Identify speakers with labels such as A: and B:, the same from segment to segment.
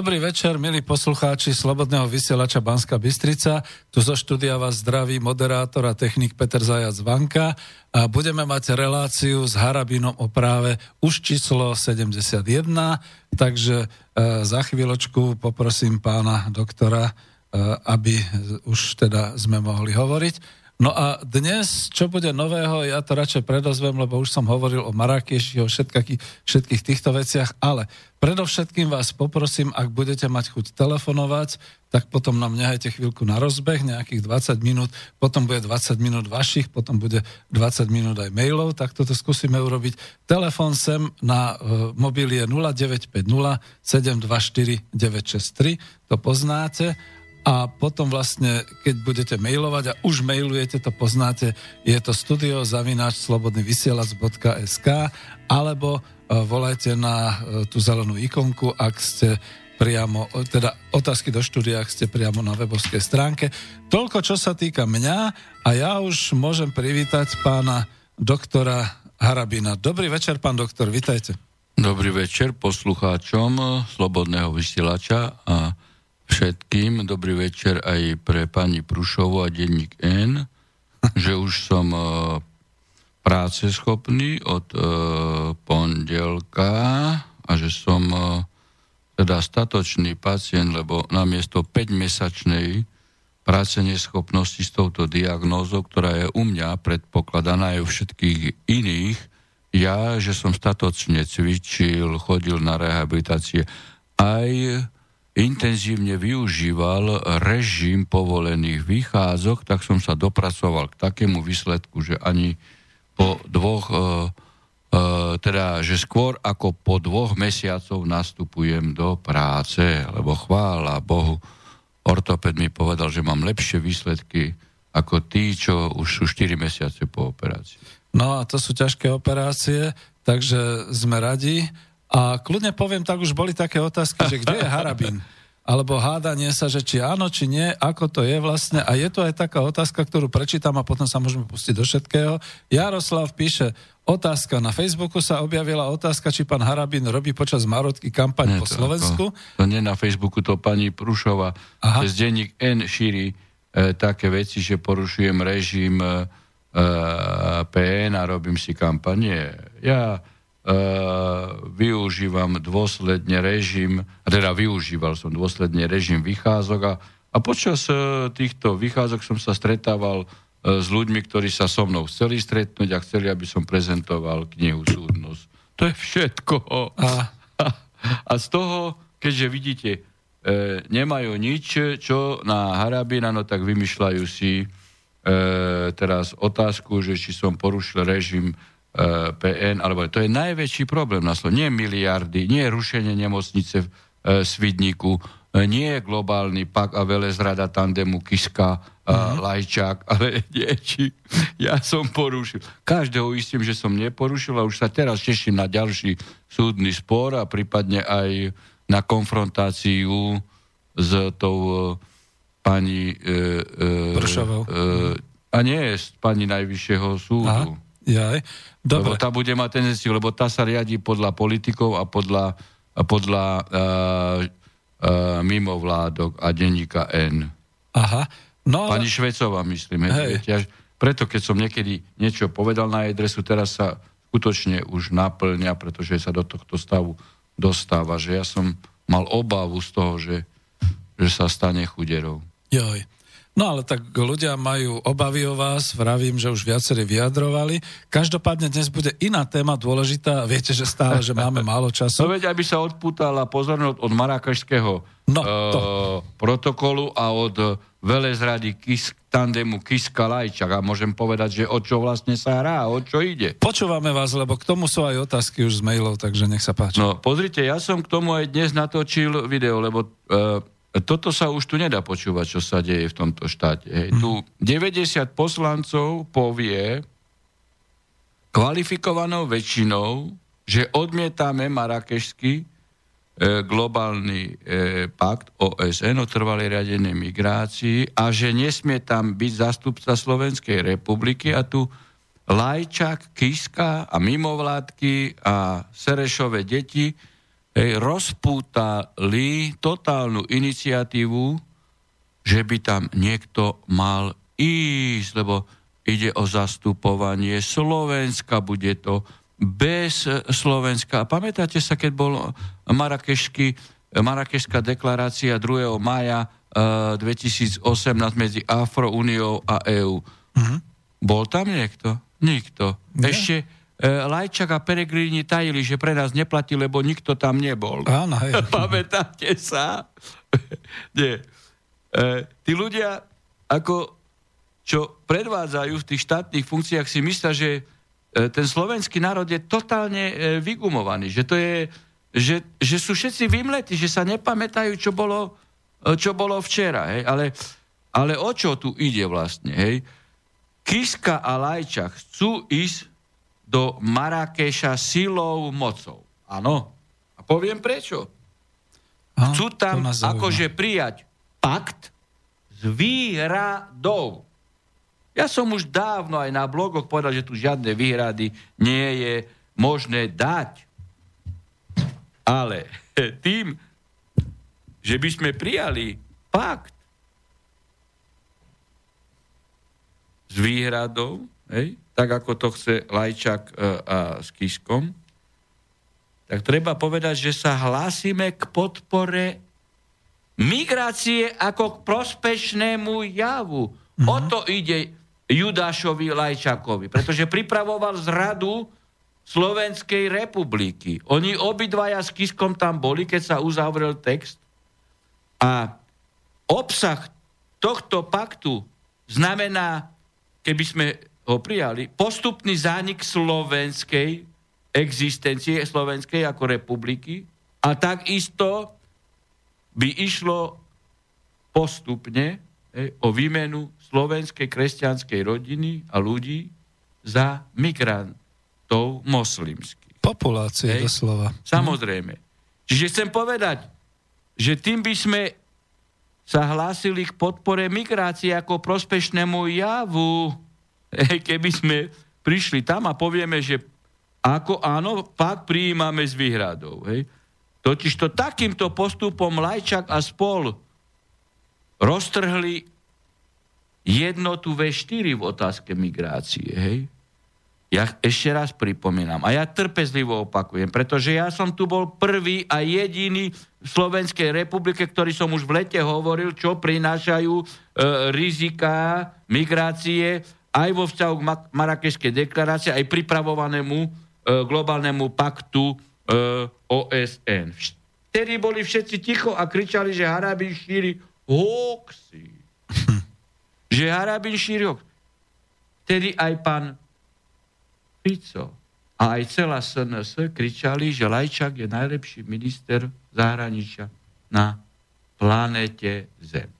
A: Dobrý večer, milí poslucháči Slobodného vysielača Banska Bystrica. Tu zo štúdia vás zdraví moderátor a technik Peter Zajac Vanka. A budeme mať reláciu s Harabinom o práve už číslo 71, takže e, za chvíľočku poprosím pána doktora, e, aby už teda sme mohli hovoriť. No a dnes, čo bude nového, ja to radšej predozvem, lebo už som hovoril o Marrakeši, o všetkých, všetkých týchto veciach, ale predovšetkým vás poprosím, ak budete mať chuť telefonovať, tak potom nám nehajte chvíľku na rozbeh, nejakých 20 minút, potom bude 20 minút vašich, potom bude 20 minút aj mailov, tak toto skúsime urobiť. Telefón sem na uh, mobil je 0950 724 963, to poznáte a potom vlastne, keď budete mailovať a už mailujete, to poznáte, je to studio zavináč slobodnyvysielac.sk alebo e, volajte na e, tú zelenú ikonku, ak ste priamo, teda otázky do štúdia, ak ste priamo na webovskej stránke. Toľko, čo sa týka mňa a ja už môžem privítať pána doktora Harabina. Dobrý večer, pán doktor, vitajte.
B: Dobrý večer poslucháčom Slobodného vysielača a všetkým. Dobrý večer aj pre pani Prušovu a denník N, že už som uh, práce schopný od uh, pondelka a že som uh, teda statočný pacient, lebo namiesto 5-mesačnej práce neschopnosti s touto diagnózou, ktorá je u mňa predpokladaná aj u všetkých iných, ja, že som statočne cvičil, chodil na rehabilitácie, aj intenzívne využíval režim povolených výchádzok, tak som sa dopracoval k takému výsledku, že ani po dvoch, e, e, teda, že skôr ako po dvoch mesiacov nastupujem do práce, lebo chvála Bohu, ortoped mi povedal, že mám lepšie výsledky ako tí, čo už sú 4 mesiace po operácii.
A: No a to sú ťažké operácie, takže sme radi. A kľudne poviem, tak už boli také otázky, že kde je Harabin? Alebo hádanie sa, že či áno, či nie, ako to je vlastne. A je to aj taká otázka, ktorú prečítam a potom sa môžeme pustiť do všetkého. Jaroslav píše, otázka. Na Facebooku sa objavila otázka, či pán Harabin robí počas Marotky kampaň nie, po Slovensku.
B: To, to nie na Facebooku, to pani Prušova Aha. cez denník N šíri e, také veci, že porušujem režim e, e PN a robím si kampanie. Ja využívam dôsledne režim, teda využíval som dôsledne režim vychádzok a, a počas uh, týchto vychádzok som sa stretával uh, s ľuďmi, ktorí sa so mnou chceli stretnúť a chceli, aby som prezentoval knihu Súdnosť. To je všetko. A, a z toho, keďže vidíte, e, nemajú nič, čo na Harabina, no tak vymýšľajú si e, teraz otázku, že či som porušil režim E, PN, alebo to je najväčší problém na Slovensku. Nie miliardy, nie rušenie nemocnice v e, Svidníku, e, nie je globálny pak a velezrada tandemu Kiska mm-hmm. Lajčák, ale nie, či ja som porušil. Každého istím, že som neporušil a už sa teraz teším na ďalší súdny spor a prípadne aj na konfrontáciu s tou pani e, e, e, a nie pani Najvyššieho súdu. Aha.
A: Jaj.
B: Dobre. Lebo tá bude mať tendenciu, lebo tá sa riadi podľa politikov a podľa, a podľa uh, uh, mimovládok a denníka N.
A: Aha.
B: No, ale... Pani Švecová, myslím. Hej. Až preto, keď som niekedy niečo povedal na jej adresu, teraz sa skutočne už naplňa, pretože sa do tohto stavu dostáva, že ja som mal obavu z toho, že, že sa stane chuderou.
A: Joj. No ale tak ľudia majú obavy o vás, vravím, že už viacerí vyjadrovali. Každopádne dnes bude iná téma dôležitá. Viete, že stále, že máme málo času.
B: No veď, aby sa odputala pozornosť od marakašského no, to. Uh, protokolu a od velezrady Kis, tandemu Kiska Lajčak. A môžem povedať, že o čo vlastne sa hrá, o čo ide.
A: Počúvame vás, lebo k tomu sú aj otázky už z mailov, takže nech sa páči.
B: No, pozrite, ja som k tomu aj dnes natočil video, lebo uh, toto sa už tu nedá počúvať, čo sa deje v tomto štáte. Hej. Mm. Tu 90 poslancov povie kvalifikovanou väčšinou, že odmietame marakešský e, globálny e, pakt OSN o trvalej riadenej migrácii a že nesmie tam byť zastupca Slovenskej republiky a tu Lajčak, Kiska a mimovládky a Serešové deti rozpútali totálnu iniciatívu, že by tam niekto mal ísť, lebo ide o zastupovanie Slovenska, bude to bez Slovenska. Pamätáte sa, keď bol Marakešská deklarácia 2. maja 2018 medzi Afroúniou a EÚ. Uh-huh. Bol tam niekto? Nikto. Nie. Ešte Lajčak a Peregrini tajili, že pre nás neplatí, lebo nikto tam nebol.
A: Áno, hej.
B: Pamätáte sa? Nie. E, tí ľudia, ako čo predvádzajú v tých štátnych funkciách, si myslia, že e, ten slovenský národ je totálne e, vygumovaný, že to je, že, že sú všetci vymletí, že sa nepamätajú, čo bolo E, čo bolo včera. Hej? Ale, ale o čo tu ide vlastne? Hej? Kiska a Lajčak chcú ísť do Marrakeša silou, mocou. Áno. A poviem prečo. A, chcú tam akože prijať pakt s výhradou. Ja som už dávno aj na blogoch povedal, že tu žiadne výhrady nie je možné dať. Ale tým, že by sme prijali pakt s výhradou, hej, tak ako to chce Lajčak e, a s Kiskom, tak treba povedať, že sa hlásime k podpore migrácie ako k prospešnému javu. Mm-hmm. O to ide Judášovi Lajčakovi, pretože pripravoval zradu Slovenskej republiky. Oni obidvaja s Kiskom tam boli, keď sa uzavrel text a obsah tohto paktu znamená, keby sme ho prijali, postupný zánik slovenskej existencie, slovenskej ako republiky a takisto by išlo postupne e, o výmenu slovenskej kresťanskej rodiny a ľudí za migrantov moslimských.
A: Populácie Hej. doslova.
B: Samozrejme. Čiže chcem povedať, že tým by sme sa hlásili k podpore migrácie ako prospešnému javu. Keby sme prišli tam a povieme, že ako áno, pak prijímame s výhradou. Hej. Totiž to takýmto postupom Lajčak a spol roztrhli jednotu V4 v otázke migrácie. Hej. Ja ešte raz pripomínam a ja trpezlivo opakujem, pretože ja som tu bol prvý a jediný v Slovenskej republike, ktorý som už v lete hovoril, čo prinášajú e, rizika migrácie aj vo vzťahu k Marakešskej deklarácii, aj pripravovanému e, globálnemu paktu e, OSN. Vtedy boli všetci ticho a kričali, že Harabin šíri hoxy. že Harabin šíri hoxy. Vtedy aj pán Fico a aj celá SNS kričali, že Lajčák je najlepší minister zahraničia na planete Zem.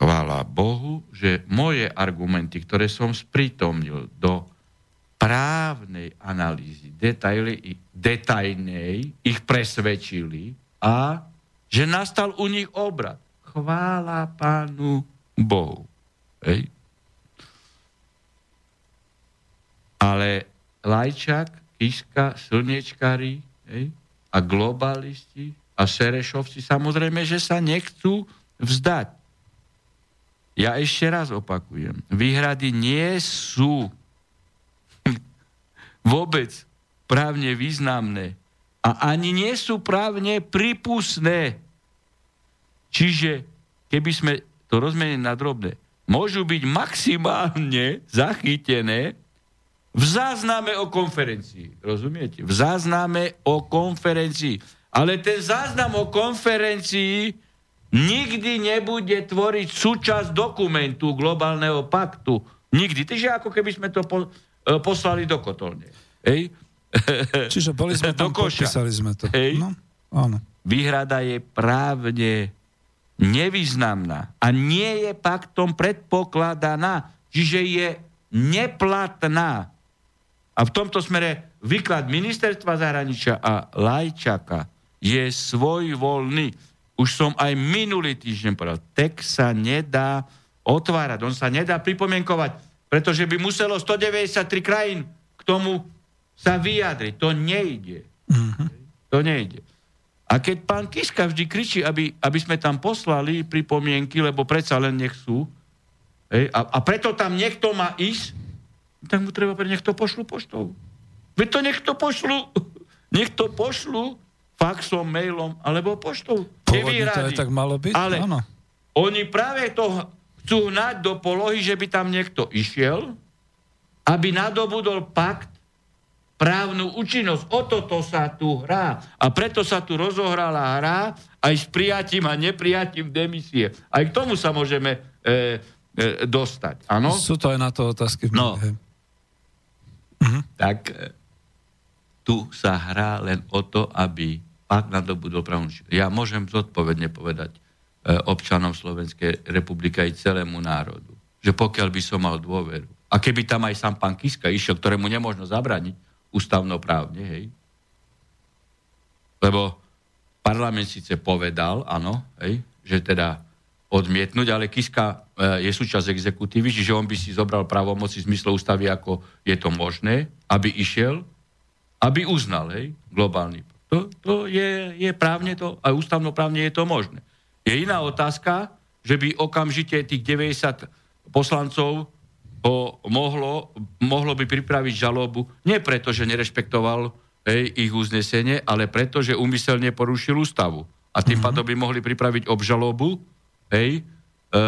B: Chvála Bohu, že moje argumenty, ktoré som sprítomnil do právnej analýzy, detaily, detajnej, ich presvedčili a že nastal u nich obrad. Chvála Pánu Bohu. Hej. Ale Lajčák, Kiska, Slniečkári hej, a globalisti a Serešovci samozrejme, že sa nechcú vzdať. Ja ešte raz opakujem. Výhrady nie sú vôbec právne významné a ani nie sú právne prípustné. Čiže keby sme to rozmenili na drobné, môžu byť maximálne zachytené v zázname o konferencii. Rozumiete? V zázname o konferencii. Ale ten záznam o konferencii nikdy nebude tvoriť súčasť dokumentu globálneho paktu. Nikdy. Takže ako keby sme to po, e, poslali do kotolne. Hej?
A: Čiže boli sme tam, podpísali sme to.
B: Hej? No, áno. Výhrada je právne nevýznamná a nie je paktom predpokladaná, čiže je neplatná. A v tomto smere výklad ministerstva zahraničia a Lajčaka je svojvoľný. Už som aj minulý týždeň povedal, text sa nedá otvárať, on sa nedá pripomienkovať, pretože by muselo 193 krajín k tomu sa vyjadriť. To nejde. Mm-hmm. To nejde. A keď pán Kiska vždy kričí, aby, aby sme tam poslali pripomienky, lebo predsa len nech sú, hej, a, a preto tam niekto má ísť, tak mu treba pre nech to pošlu poštou. Veď to nech to pošlu, nech to pošlu faxom, mailom alebo poštou.
A: Pôvodne to aj tak malo byť,
B: Ale áno. oni práve to chcú hnať do polohy, že by tam niekto išiel, aby nadobudol pakt právnu účinnosť. O toto sa tu hrá. A preto sa tu rozohrala hra aj s prijatím a neprijatím demisie. Aj k tomu sa môžeme e, e, dostať. Ano?
A: Sú to aj na to otázky.
B: No. Mhm. Tak e, tu sa hrá len o to, aby pak nadobudol právnu účinnosť. Ja môžem zodpovedne povedať e, občanom Slovenskej republiky aj celému národu, že pokiaľ by som mal dôveru, a keby tam aj sám pán Kiska išiel, ktorému nemôžno zabraniť, ústavnoprávne, hej. Lebo parlament síce povedal, áno, hej, že teda odmietnúť, ale Kiska e, je súčasť exekutívy, čiže on by si zobral právomoci v zmysle ústavy, ako je to možné, aby išiel, aby uznal, hej, globálny. To, to je, je právne to, aj ústavnoprávne je to možné. Je iná otázka, že by okamžite tých 90 poslancov ho mohlo, mohlo by pripraviť žalobu nie preto, že nerešpektoval hej, ich uznesenie, ale preto, že umyselne porušil ústavu. A tým mm-hmm. pádom by mohli pripraviť obžalobu hej, e,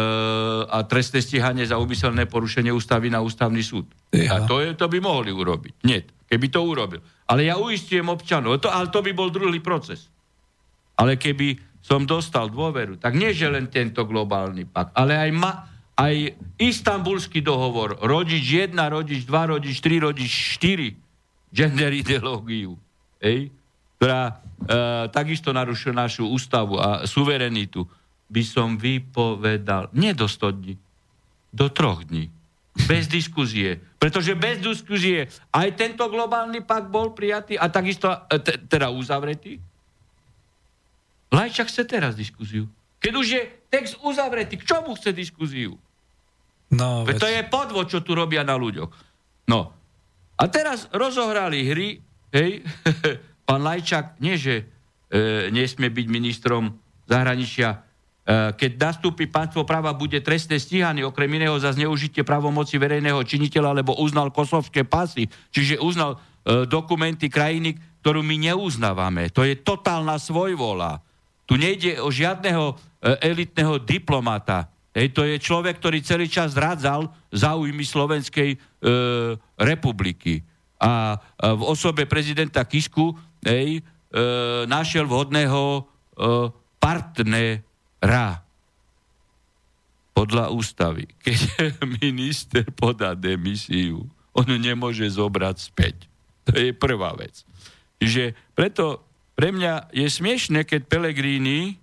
B: a trestné stíhanie za umyselné porušenie ústavy na ústavný súd. Ja. A to, je, to by mohli urobiť. Nie, keby to urobil. Ale ja uistujem občanov, to, ale to by bol druhý proces. Ale keby som dostal dôveru, tak nie, že len tento globálny pakt, ale aj ma, aj istambulský dohovor, rodič 1, rodič 2, rodič 3, rodič 4, gender ideológiu, ej, ktorá e, takisto narušuje našu ústavu a suverenitu, by som vypovedal, nie do 100 dní, do troch dní. Bez diskuzie. Pretože bez diskuzie aj tento globálny pakt bol prijatý a takisto e, t- teda uzavretý. Lajčak chce teraz diskuziu. Keď už je text uzavretý, k čomu chce diskuziu? No, veď... To je podvod, čo tu robia na ľuďoch. No. A teraz rozohrali hry, hej, pán Lajčak, nie že e, nesmie byť ministrom zahraničia, keď nastúpi pánstvo práva, bude trestne stíhaný, okrem iného za zneužitie pravomoci verejného činiteľa, lebo uznal kosovské pasy, čiže uznal e, dokumenty krajiny, ktorú my neuznávame. To je totálna svojvola. Tu nejde o žiadneho E, elitného diplomata. Hej, to je človek, ktorý celý čas zrádzal záujmy Slovenskej e, republiky. A, a v osobe prezidenta Kisku hej, e, našiel vhodného e, partnera podľa ústavy. Keď minister podá demisiu, on nemôže zobrať späť. To je prvá vec. Čiže preto pre mňa je smiešne, keď Pelegrini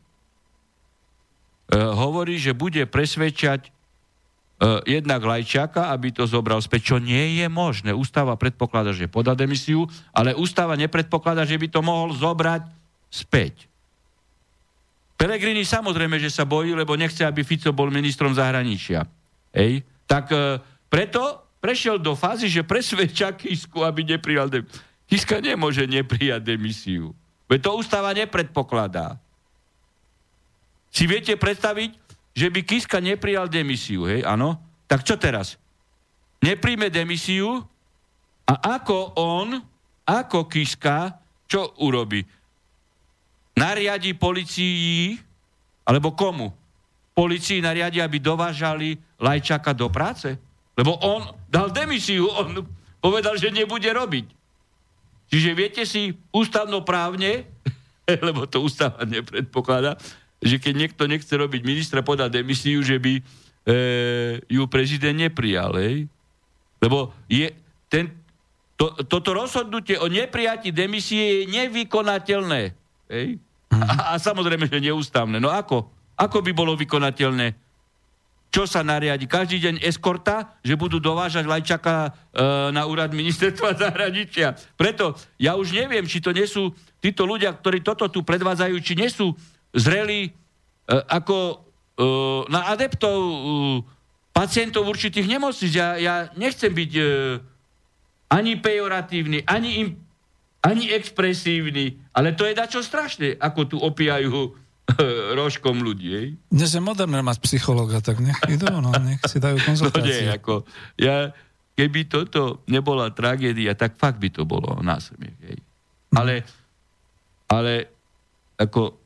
B: E, hovorí, že bude presvedčať e, jednak Lajčáka, aby to zobral späť, čo nie je možné. Ústava predpokladá, že podá demisiu, ale ústava nepredpokladá, že by to mohol zobrať späť. Pelegrini samozrejme, že sa bojí, lebo nechce, aby Fico bol ministrom zahraničia. Ej? Tak e, preto prešiel do fázy, že presvedča Kisku, aby neprijal demisiu. Kiska nemôže neprijať demisiu. Veď to ústava nepredpokladá. Si viete predstaviť, že by Kiska neprijal demisiu, hej, áno? Tak čo teraz? Nepríjme demisiu a ako on, ako Kiska, čo urobí? Nariadi policii, alebo komu? Policii nariadi, aby dovážali Lajčaka do práce? Lebo on dal demisiu, on povedal, že nebude robiť. Čiže viete si ústavnoprávne, lebo to ústava nepredpokladá, že keď niekto nechce robiť ministra, podá demisiu, že by e, ju prezident neprijal. Hej? Lebo je, ten, to, toto rozhodnutie o neprijatí demisie je nevykonateľné. Hej? A, a samozrejme, že neústavné. No ako? Ako by bolo vykonateľné? Čo sa nariadi? Každý deň eskorta, že budú dovážať Lajčaka e, na úrad ministerstva zahraničia. Preto ja už neviem, či to nie sú títo ľudia, ktorí toto tu predvádzajú, či nie sú zreli e, ako e, na adeptov e, pacientov určitých nemocníc. Ja, ja nechcem byť ani pejoratívny, ani im ani expresívny, ale to je dačo strašné, ako tu opijajú rožkom ľudí. Hej?
A: Dnes je moderné mať psychologa, tak nech idú, no, nech si dajú konzultáciu. No nie,
B: ako, ja, keby toto nebola tragédia, tak fakt by to bolo násmiech. Hej. Ale, ale ako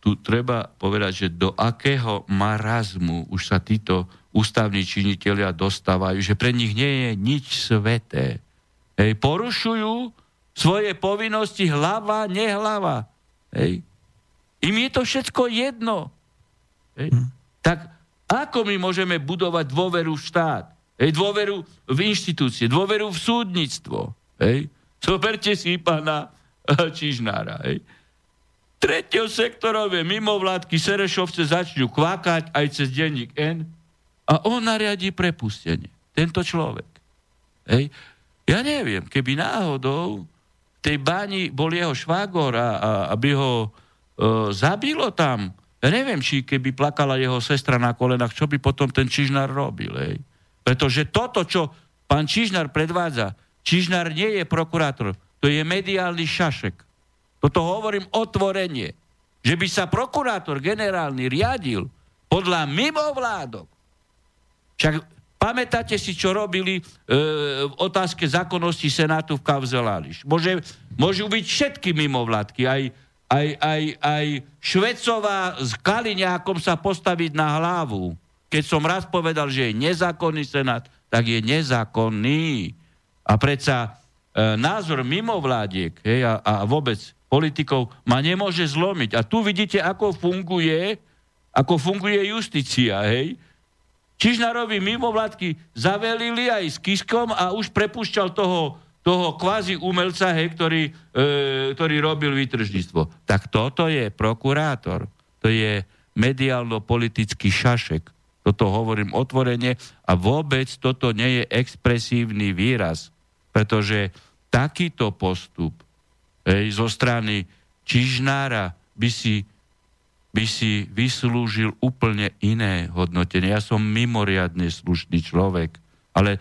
B: tu treba povedať, že do akého marazmu už sa títo ústavní činitelia dostávajú, že pre nich nie je nič sveté. Hej, porušujú svoje povinnosti hlava, nehlava. Hej. Im je to všetko jedno. Hej. Hm. Tak ako my môžeme budovať dôveru v štát? Hej, dôveru v inštitúcie, dôveru v súdnictvo. Hej. Zoberte si pána Čižnára. Hej sektorové mimovládky Serešovce začnú kvákať aj cez denník N a on nariadí prepustenie. Tento človek. Hej. Ja neviem, keby náhodou tej bani bol jeho švágor a, a aby ho e, zabilo tam, ja neviem, či keby plakala jeho sestra na kolenách, čo by potom ten Čižnár robil. Hej. Pretože toto, čo pán Čižnár predvádza, Čižnár nie je prokurátor, to je mediálny šašek. Toto hovorím otvorenie. Že by sa prokurátor generálny riadil podľa mimovládok. Však pamätáte si, čo robili e, v otázke zákonnosti Senátu v kauze Láliš. Môže, môžu byť všetky mimovládky, aj, aj, aj, aj Švecová s Kaliňákom sa postaviť na hlavu. Keď som raz povedal, že je nezákonný Senát, tak je nezákonný. A predsa e, názor mimovládiek hej, a, a vôbec politikov ma nemôže zlomiť. A tu vidíte, ako funguje, ako funguje justícia, hej? Čižnárovi mimovládky zavelili aj s Kiskom a už prepúšťal toho, toho kvázi umelca, hej, ktorý, e, ktorý robil výtržníctvo. Tak toto je prokurátor. To je mediálno-politický šašek. Toto hovorím otvorene a vôbec toto nie je expresívny výraz, pretože takýto postup ej, zo strany Čižnára by si, by si vyslúžil úplne iné hodnotenie. Ja som mimoriadne slušný človek, ale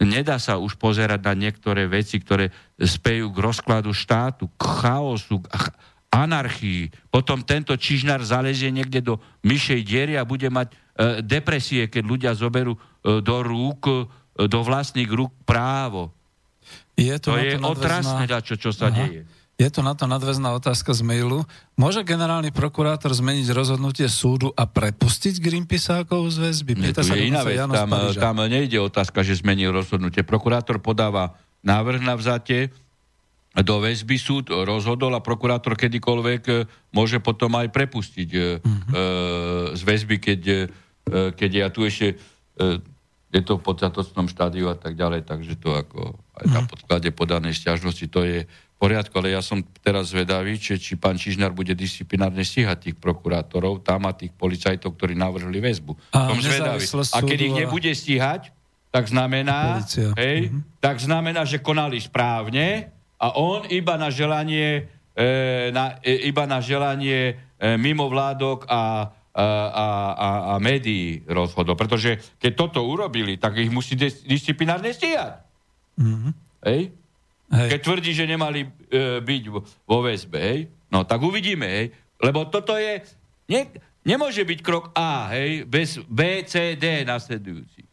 B: nedá sa už pozerať na niektoré veci, ktoré spejú k rozkladu štátu, k chaosu, k anarchii. Potom tento čižnár zalezie niekde do myšej diery a bude mať e, depresie, keď ľudia zoberú e, do rúk, e, do vlastných rúk právo. Je to, to je otrasné, čo, čo sa Aha. deje.
A: Je to na to nadväzná otázka z mailu. Môže generálny prokurátor zmeniť rozhodnutie súdu a prepustiť Greenpeaceákov z väzby?
B: Pýta sa je iná vec. Tam, tam nejde otázka, že zmení rozhodnutie. Prokurátor podáva návrh na vzatie, do väzby súd rozhodol a prokurátor kedykoľvek e, môže potom aj prepustiť e, z väzby, keď, keď ja tu ešte je to v podstatocnom štádiu a tak ďalej, takže to ako aj na mhm. podklade podanej stiažnosti, to je poriadku, ale ja som teraz zvedavý, či, či pán Čižnár bude disciplinárne stíhať tých prokurátorov, tam a tých policajtov, ktorí navrhli väzbu. A, som zvedavý. A keď ich nebude stíhať, tak znamená, hej, mm-hmm. tak znamená, že konali správne a on iba na želanie, e, na, e, iba na želanie e, mimovládok a, a, a, a, a médií rozhodol. Pretože keď toto urobili, tak ich musí dis- disciplinárne stíhať. Mm-hmm. Hej? Hej. Keď tvrdí, že nemali e, byť vo väzbe, hej? No tak uvidíme, hej? Lebo toto je... Ne, nemôže byť krok A, hej? Bez B, C, D nasledujúci.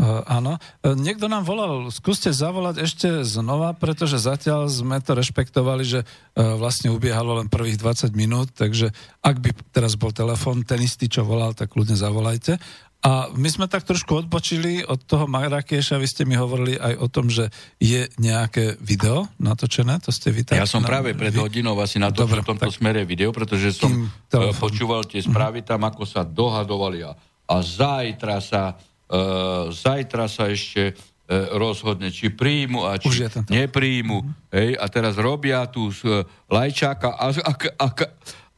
A: Uh, áno. Uh, niekto nám volal, skúste zavolať ešte znova, pretože zatiaľ sme to rešpektovali, že uh, vlastne ubiehalo len prvých 20 minút, takže ak by teraz bol telefon, ten istý, čo volal, tak kľudne zavolajte. A my sme tak trošku odbočili od toho Marrakeša, vy ste mi hovorili aj o tom, že je nejaké video natočené, to ste vy
B: Ja som práve pred hodinou asi na to, Dobre, v tomto tak... smere video, pretože som uh, počúval tie správy tam, ako sa dohadovali a, a zajtra sa uh, zajtra sa ešte uh, rozhodne, či príjmu a či nepríjmu. Mm-hmm. Hej, a teraz robia tu z uh, Lajčáka a, a, a, a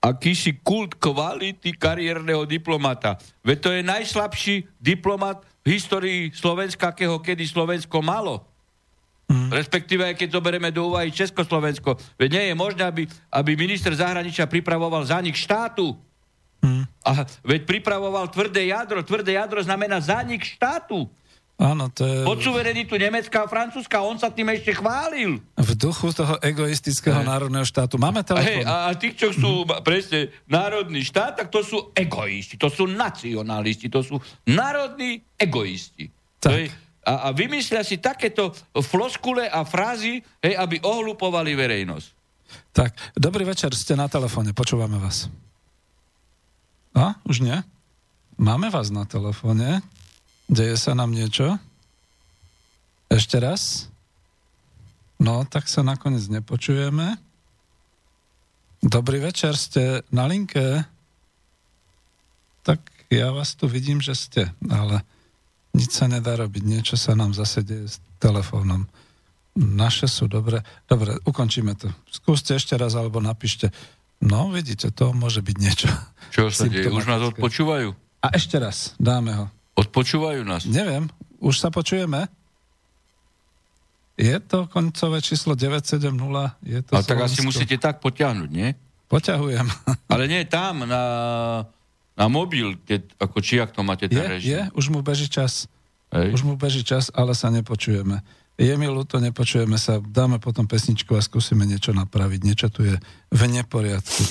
B: akýsi kult kvality kariérneho diplomata. Veď to je najslabší diplomat v histórii Slovenska, akého kedy Slovensko malo. Mm. Respektíve, keď zoberieme do úvahy Československo. Veď nie je možné, aby, aby minister zahraničia pripravoval zánik štátu. Mm. A veď pripravoval tvrdé jadro. Tvrdé jadro znamená zánik štátu.
A: Áno, to je...
B: Pod suverenitu Nemecka a Francúzska, on sa tým ešte chválil.
A: V duchu toho egoistického hey. národného štátu. Máme telefón. Hey,
B: a tí, čo sú mm. presne národný štát, tak to sú egoisti, to sú nacionalisti, to sú národní egoisti. Tak. To je, a, a vymyslia si takéto floskule a frázy, hej, aby ohlupovali verejnosť.
A: Tak, dobrý večer, ste na telefóne, počúvame vás. A, už nie? Máme vás na telefóne. Deje sa nám niečo? Ešte raz? No, tak sa nakoniec nepočujeme. Dobrý večer, ste na linke? Tak ja vás tu vidím, že ste, ale nič sa nedá robiť, niečo sa nám zase deje s telefónom. Naše sú dobre. Dobre, ukončíme to. Skúste ešte raz, alebo napíšte. No, vidíte, to môže byť niečo.
B: Čo sa deje? Už nás odpočúvajú?
A: A ešte raz, dáme ho.
B: Odpočúvajú nás?
A: Neviem, už sa počujeme? Je to koncové číslo 970? Je to
B: Ale tak asi musíte tak potiahnuť, nie?
A: Poťahujem.
B: Ale nie tam, na na mobil, keď, ako či ak to máte
A: je, režim? Je, už mu beží čas. Hej. Už mu beží čas, ale sa nepočujeme. Je mi ľúto, nepočujeme sa, dáme potom pesničku a skúsime niečo napraviť. Niečo tu je v neporiadku.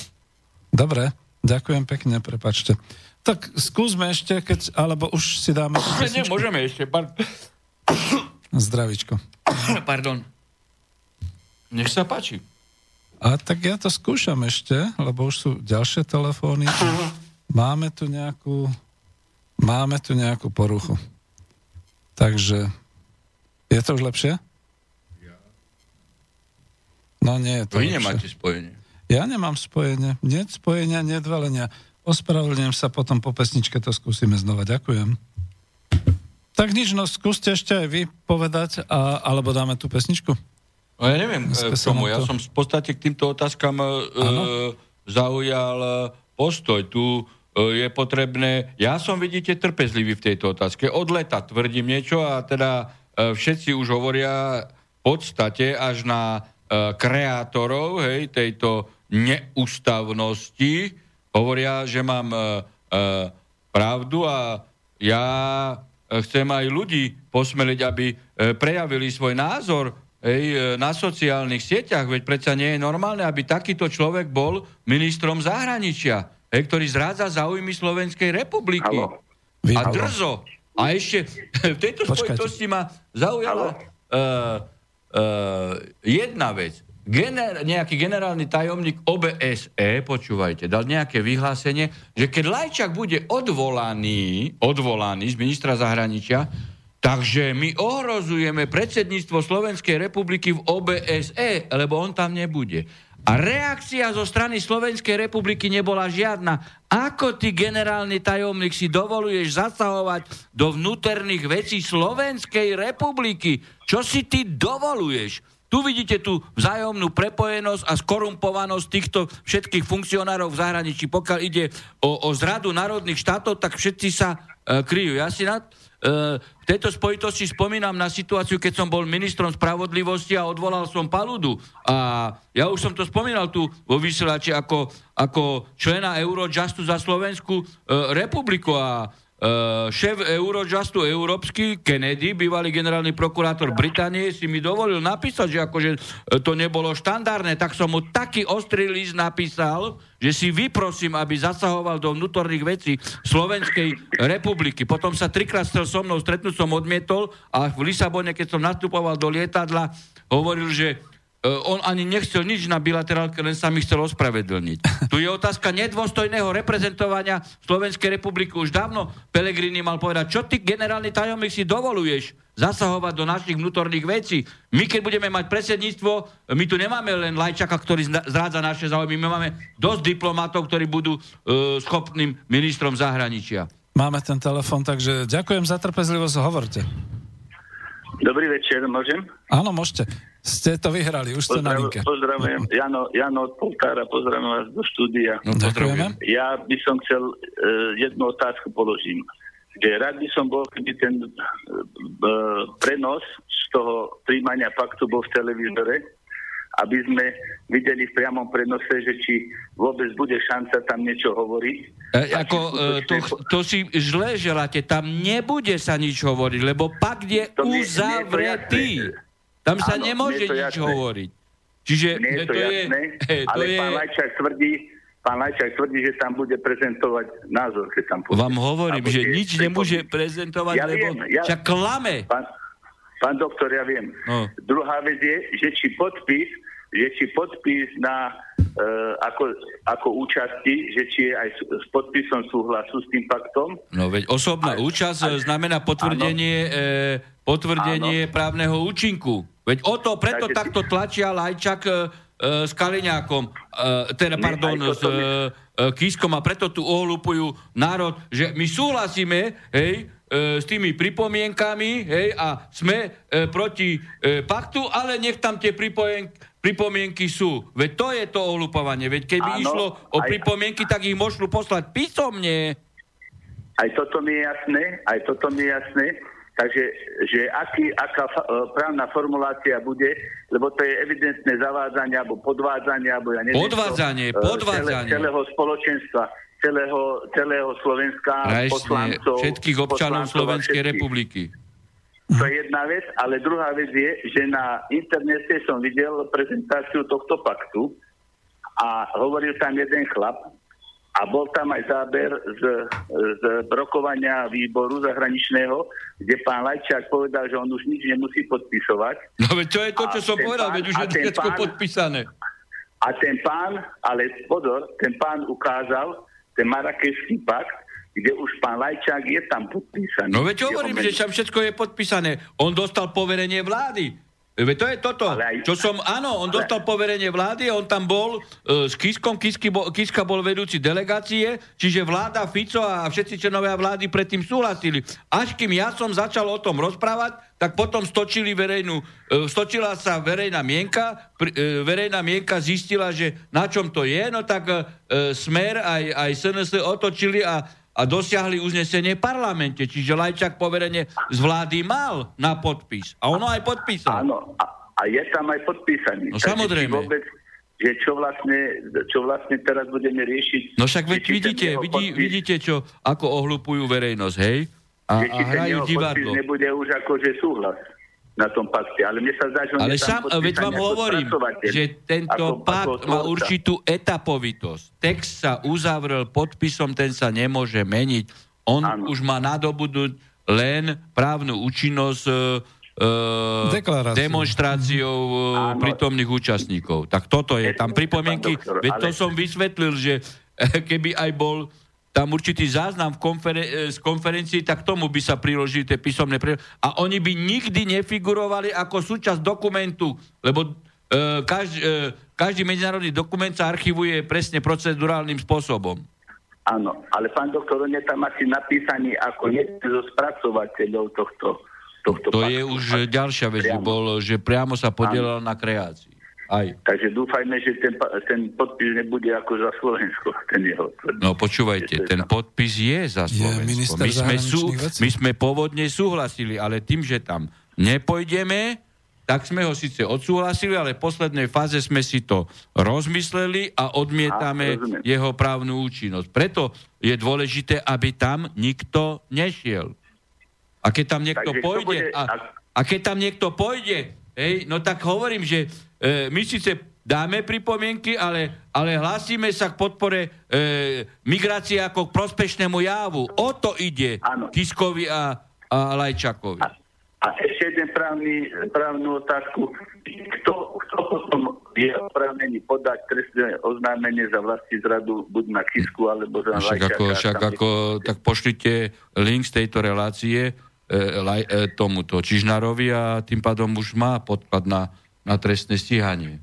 A: Dobre, ďakujem pekne, prepačte. Tak skúsme ešte, keď, alebo už si dáme...
B: Nie, môžeme ešte. Par...
A: Zdravičko.
B: Pardon. Nech sa páči.
A: A tak ja to skúšam ešte, lebo už sú ďalšie telefóny. máme tu nejakú, máme tu nejakú poruchu. Takže je to už lepšie? No nie je to
B: Vy lepšie. nemáte spojenie.
A: Ja nemám spojenie. Nie spojenia, nie dvalenia. Ospravedlňujem sa, potom po pesničke to skúsime znova. Ďakujem. Tak nič, no skúste ešte aj vy povedať, a, alebo dáme tú pesničku.
B: No ja neviem k tomu. Ja som v podstate k týmto otázkam e, zaujal e, postoj. Tu E, je potrebné... Ja som, vidíte, trpezlivý v tejto otázke. Od leta tvrdím niečo a teda e, všetci už hovoria v podstate až na e, kreátorov hej, tejto neústavnosti. Hovoria, že mám pravdu a ja chcem aj ľudí posmeliť, aby prejavili svoj názor hej, na sociálnych sieťach, veď predsa nie je normálne, aby takýto človek bol ministrom zahraničia hej, ktorý zrádza záujmy Slovenskej republiky. Halo. A drzo. A ešte v tejto spojitosti ma zaujala uh, uh, jedna vec. Gener, nejaký generálny tajomník OBSE, počúvajte, dal nejaké vyhlásenie, že keď Lajčak bude odvolaný, odvolaný z ministra zahraničia, takže my ohrozujeme predsedníctvo Slovenskej republiky v OBSE, lebo on tam nebude. A reakcia zo strany Slovenskej republiky nebola žiadna. Ako ty, generálny tajomník, si dovoluješ zasahovať do vnútorných vecí Slovenskej republiky? Čo si ty dovoluješ? Tu vidíte tú vzájomnú prepojenosť a skorumpovanosť týchto všetkých funkcionárov v zahraničí. Pokiaľ ide o, o zradu národných štátov, tak všetci sa e, kryjú. Ja si na, v tejto spojitosti spomínam na situáciu, keď som bol ministrom spravodlivosti a odvolal som Paludu. A ja už som to spomínal tu vo vysielači ako, ako člena Eurojustu za Slovensku e, republiku a šéf Eurojustu európsky, Kennedy, bývalý generálny prokurátor Británie, si mi dovolil napísať, že akože e, to nebolo štandardné, tak som mu taký ostrý list napísal, že si vyprosím, aby zasahoval do vnútorných vecí Slovenskej republiky. Potom sa trikrát chcel so mnou stretnúť, som odmietol a v Lisabone, keď som nastupoval do lietadla, hovoril, že on ani nechcel nič na bilaterálke, len sa mi chcel ospravedlniť. Tu je otázka nedôstojného reprezentovania Slovenskej republiky. Už dávno Pelegrini mal povedať, čo ty, generálny tajomník, si dovoluješ zasahovať do našich vnútorných vecí. My, keď budeme mať predsedníctvo, my tu nemáme len Lajčaka, ktorý zrádza naše záujmy, my máme dosť diplomatov, ktorí budú uh, schopným ministrom zahraničia.
A: Máme ten telefon, takže ďakujem za trpezlivosť, hovorte.
C: Dobrý večer, môžem?
A: Áno, môžete. Ste to vyhrali, už ste Pozdrav, na linke.
C: Pozdravujem, Jano, Jano od Polkára, pozdravujem vás do štúdia.
A: No, ďakujeme.
C: Ja by som chcel uh, jednu otázku položím. Že rád by som bol, keby ten uh, prenos z toho príjmania faktu bol v televízore, aby sme videli v priamom prenose, že či vôbec bude šanca tam niečo hovoriť.
B: E, ako, e, to, to si zle želáte, tam nebude sa nič hovoriť, lebo pak je to uzavretý. Tam sa Áno, nemôže nič jasné. hovoriť. Čiže
C: mne je to, to jasné, je, to ale je... pán Lajčák tvrdí, pán Lajčák tvrdí, že tam bude prezentovať názor, keď tam
B: pôjde. Vám hovorím, že nič nemôže prezentovať, ja lebo viem, ja, klame.
C: Pán, pán doktor, ja viem. No. Druhá vec je, že či podpis, že či podpis na uh, ako, ako účasti, že či je aj s, s podpisom súhlasu s tým paktom.
B: No veď osobná a, účasť a, znamená potvrdenie, e, potvrdenie právneho účinku. Veď o to, preto Takže takto tlačia Lajčak e, e, s Kaliňákom, e, teda pardon, s e, Kiskom a preto tu ohlupujú národ, že my súhlasíme, hej, e, s tými pripomienkami, hej, a sme e, proti e, paktu, ale nech tam tie pripomienky sú. Veď to je to ohlupovanie. Veď keby Áno, išlo o aj, pripomienky, tak ich môžu poslať písomne.
C: Aj toto mi je jasné, aj toto mi je jasné. Takže že aký, aká e, právna formulácia bude, lebo to je evidentné zavádzanie alebo podvádzanie, alebo ja neviem
B: Podvádzanie, to, podvádzanie.
C: Celé, celého spoločenstva, celého, celého Slovenska,
B: Rajšne, poslancov. Všetkých občanov Slovenskej republiky.
C: To je jedna vec, ale druhá vec je, že na internete som videl prezentáciu tohto paktu a hovoril tam jeden chlap, a bol tam aj záber z, z rokovania výboru zahraničného, kde pán Lajčák povedal, že on už nič nemusí podpisovať.
B: No veď čo je to, čo som povedal, pán, veď už je všetko podpísané.
C: A ten pán, ale pozor, ten pán ukázal ten marakešský pakt, kde už pán Lajčák je tam podpísaný.
B: No veď hovorím, že tam všetko je podpísané. On dostal poverenie vlády. Ve to je toto, aj, čo som, áno, on ale... dostal poverenie vlády, on tam bol uh, s Kiskom, Kisky bol, Kiska bol vedúci delegácie, čiže vláda Fico a všetci členovia vlády predtým súhlasili. Až kým ja som začal o tom rozprávať, tak potom stočili verejnú, uh, stočila sa verejná mienka, uh, verejná mienka zistila, že na čom to je, no tak uh, Smer aj, aj SNS otočili a a dosiahli uznesenie v parlamente. Čiže Lajčák poverenie z vlády mal na podpis. A ono aj podpísal.
C: Áno, a, a je tam aj podpísaný.
B: No Takže samozrejme.
C: Vôbec, že čo vlastne, čo vlastne teraz budeme riešiť.
B: No však veď vidíte, vidí, podpis, vidíte, čo, ako ohlupujú verejnosť, hej? A, a hrajú divadlo.
C: nebude už akože súhlas na tom pakte. Ale mne sa zdá, že
B: Ale sám, veď vám hovorím, že tento ako, pakt ako má určitú etapovitosť. Text sa uzavrel podpisom, ten sa nemôže meniť. On ano. už má nadobudnúť len právnu účinnosť e, demonstráciou ano. prítomných účastníkov. Tak toto je tam pripomienky. Veď to som vysvetlil, že keby aj bol tam určitý záznam v konferen- e, z konferencii, tak tomu by sa priložili tie písomné pre... A oni by nikdy nefigurovali ako súčasť dokumentu, lebo e, každý, e, každý medzinárodný dokument sa archivuje presne procedurálnym spôsobom.
C: Áno, ale pán doktor, on je tam asi napísaný ako jeden zo spracovateľov tohto, tohto
B: To paktu. je už ďalšia vec, že, bol, že priamo sa podielal na kreácii.
C: Aj. Takže dúfajme, že ten, ten podpis nebude ako za Slovensko, ten jeho.
B: No počúvajte, ten podpis je za Slovensko. Je my, sme sú, my sme pôvodne súhlasili, ale tým, že tam nepojdeme, tak sme ho síce odsúhlasili, ale v poslednej fáze sme si to rozmysleli a odmietame a, jeho právnu účinnosť. Preto je dôležité, aby tam nikto nešiel. A keď tam niekto Takže pôjde, bude, a, a keď tam niekto pôjde, hej, no tak hovorím, že e, my síce dáme pripomienky, ale, ale hlasíme sa k podpore e, migrácie ako k prospešnému javu. O to ide ano. Kiskovi a, a Lajčakovi. A,
C: a ešte jeden právny, právnu otázku. Kto, kto potom je oprávnený podať trestné oznámenie za vlastní zradu buď na Kisku, alebo za
B: však
C: Lajčaka?
B: Ako, však ako, tak pošlite link z tejto relácie e, laj, e, tomuto Čižnarovi a tým pádom už má podklad na na trestné stíhanie.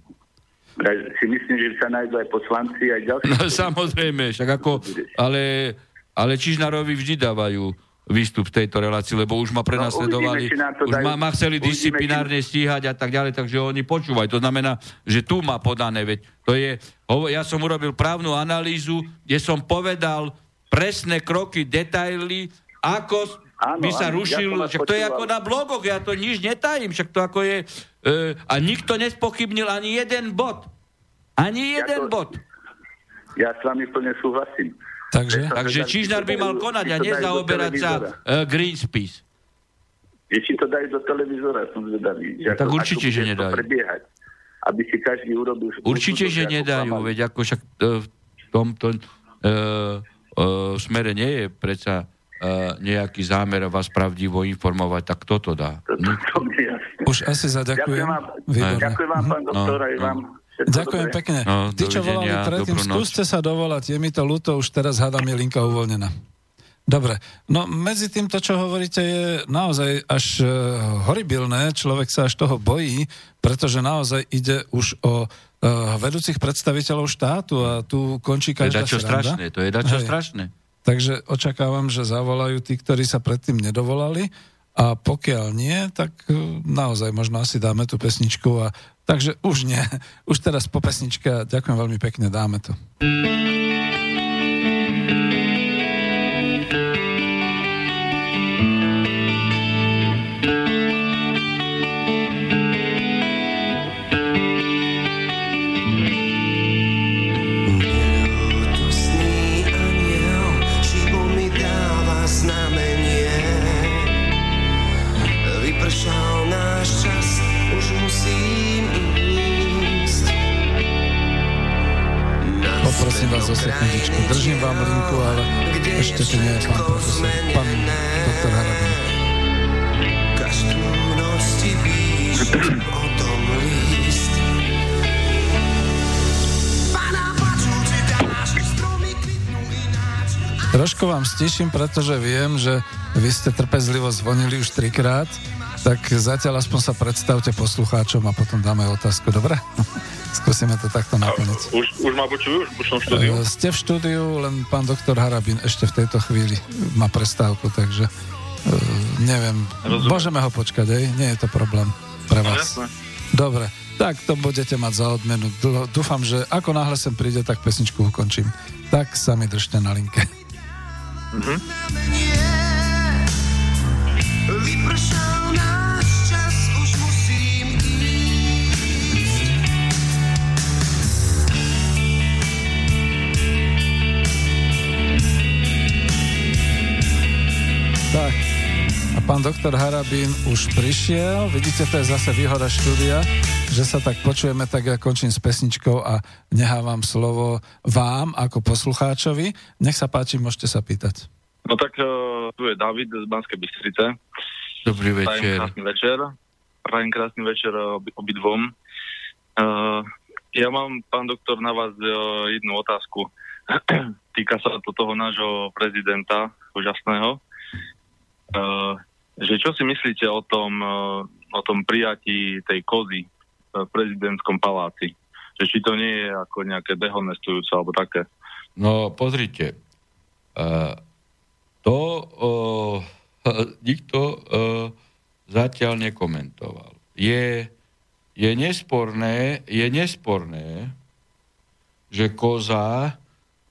C: Ja si myslím, že sa nájdú aj poslanci, aj ďalší.
B: No samozrejme, však ako, ale, ale Čižnarovi vždy dávajú výstup v tejto relácii, lebo už ma prenasledovali, no, už ma, ma chceli uvidíme, disciplinárne stíhať a tak ďalej, takže oni počúvajú. To znamená, že tu má podané, veď to je, ja som urobil právnu analýzu, kde som povedal presné kroky, detaily, ako Áno, by sa áno, rušil, ja však to je ako na blogoch, ja to nič netajím, však to ako je, E, a nikto nespochybnil ani jeden bod. Ani jeden ja to, bod.
C: Ja s vami plne súhlasím.
B: Takže, takže Čižnár by mal konať a nezaoberať sa uh, e, Greenspeace.
C: Je, či to dajú do televízora, som zvedavý.
B: No že tak ako, určite, ako že nedajú.
C: Prebiehať, aby si každý urobil...
B: Určite, že nedajú, ako veď ako však uh, v tomto uh, uh, smere nie je predsa uh, nejaký zámer vás pravdivo informovať, tak kto to dá?
C: To, to, to, to,
A: už asi zaďakujem. Ďakujem
C: vám, ďakujem vám pán mhm. doktor, no. aj vám.
A: Mhm. Všetko ďakujem pekne. No, Ty, čo volali predtým, skúste sa dovolať, je mi to ľúto, už teraz hádam je linka uvoľnená. Dobre, no medzi tým to, čo hovoríte, je naozaj až e, horibilné, človek sa až toho bojí, pretože naozaj ide už o e, vedúcich predstaviteľov štátu a tu končí každá
B: To je dačo strašné, to je dačo strašné.
A: Takže očakávam, že zavolajú tí, ktorí sa predtým nedovolali a pokiaľ nie, tak e, naozaj možno asi dáme tú pesničku. A, takže už nie. Už teraz po pesničke. Ďakujem veľmi pekne, dáme to. Trošku vám stiším, pretože viem, že vy ste trpezlivo zvonili už trikrát, tak zatiaľ aspoň sa predstavte poslucháčom a potom dáme otázku, dobre? Skúsime to takto nakoniec.
D: Už, už ma počujú? Už som v štúdiu? E,
A: ste v štúdiu, len pán doktor Harabin ešte v tejto chvíli má prestávku, takže e, neviem. Rozumiem. Môžeme ho počkať, aj? Nie je to problém pre no, vás. No, jasne. Dobre, tak to budete mať za odmenu. Dúfam, že ako náhle sem príde, tak pesničku ukončím. Tak sa mi držte na linke. Mm-hmm. pán doktor Harabín už prišiel. Vidíte, to je zase výhoda štúdia, že sa tak počujeme, tak ja končím s pesničkou a nehávam slovo vám ako poslucháčovi. Nech sa páči, môžete sa pýtať.
D: No tak e, tu je David z Banskej Bystrice.
B: Dobrý večer.
D: Prajem krásny večer. Prajem krásny večer e, obidvom. Uh, ja mám, pán doktor, na vás jednu otázku. Týka sa to toho nášho prezidenta, úžasného že čo si myslíte o tom, e, o tom prijatí tej kozy v prezidentskom paláci? Že či to nie je ako nejaké dehonestujúce alebo také?
B: No pozrite, uh, to uh, nikto uh, zatiaľ nekomentoval. Je, je, nesporné, je nesporné, že koza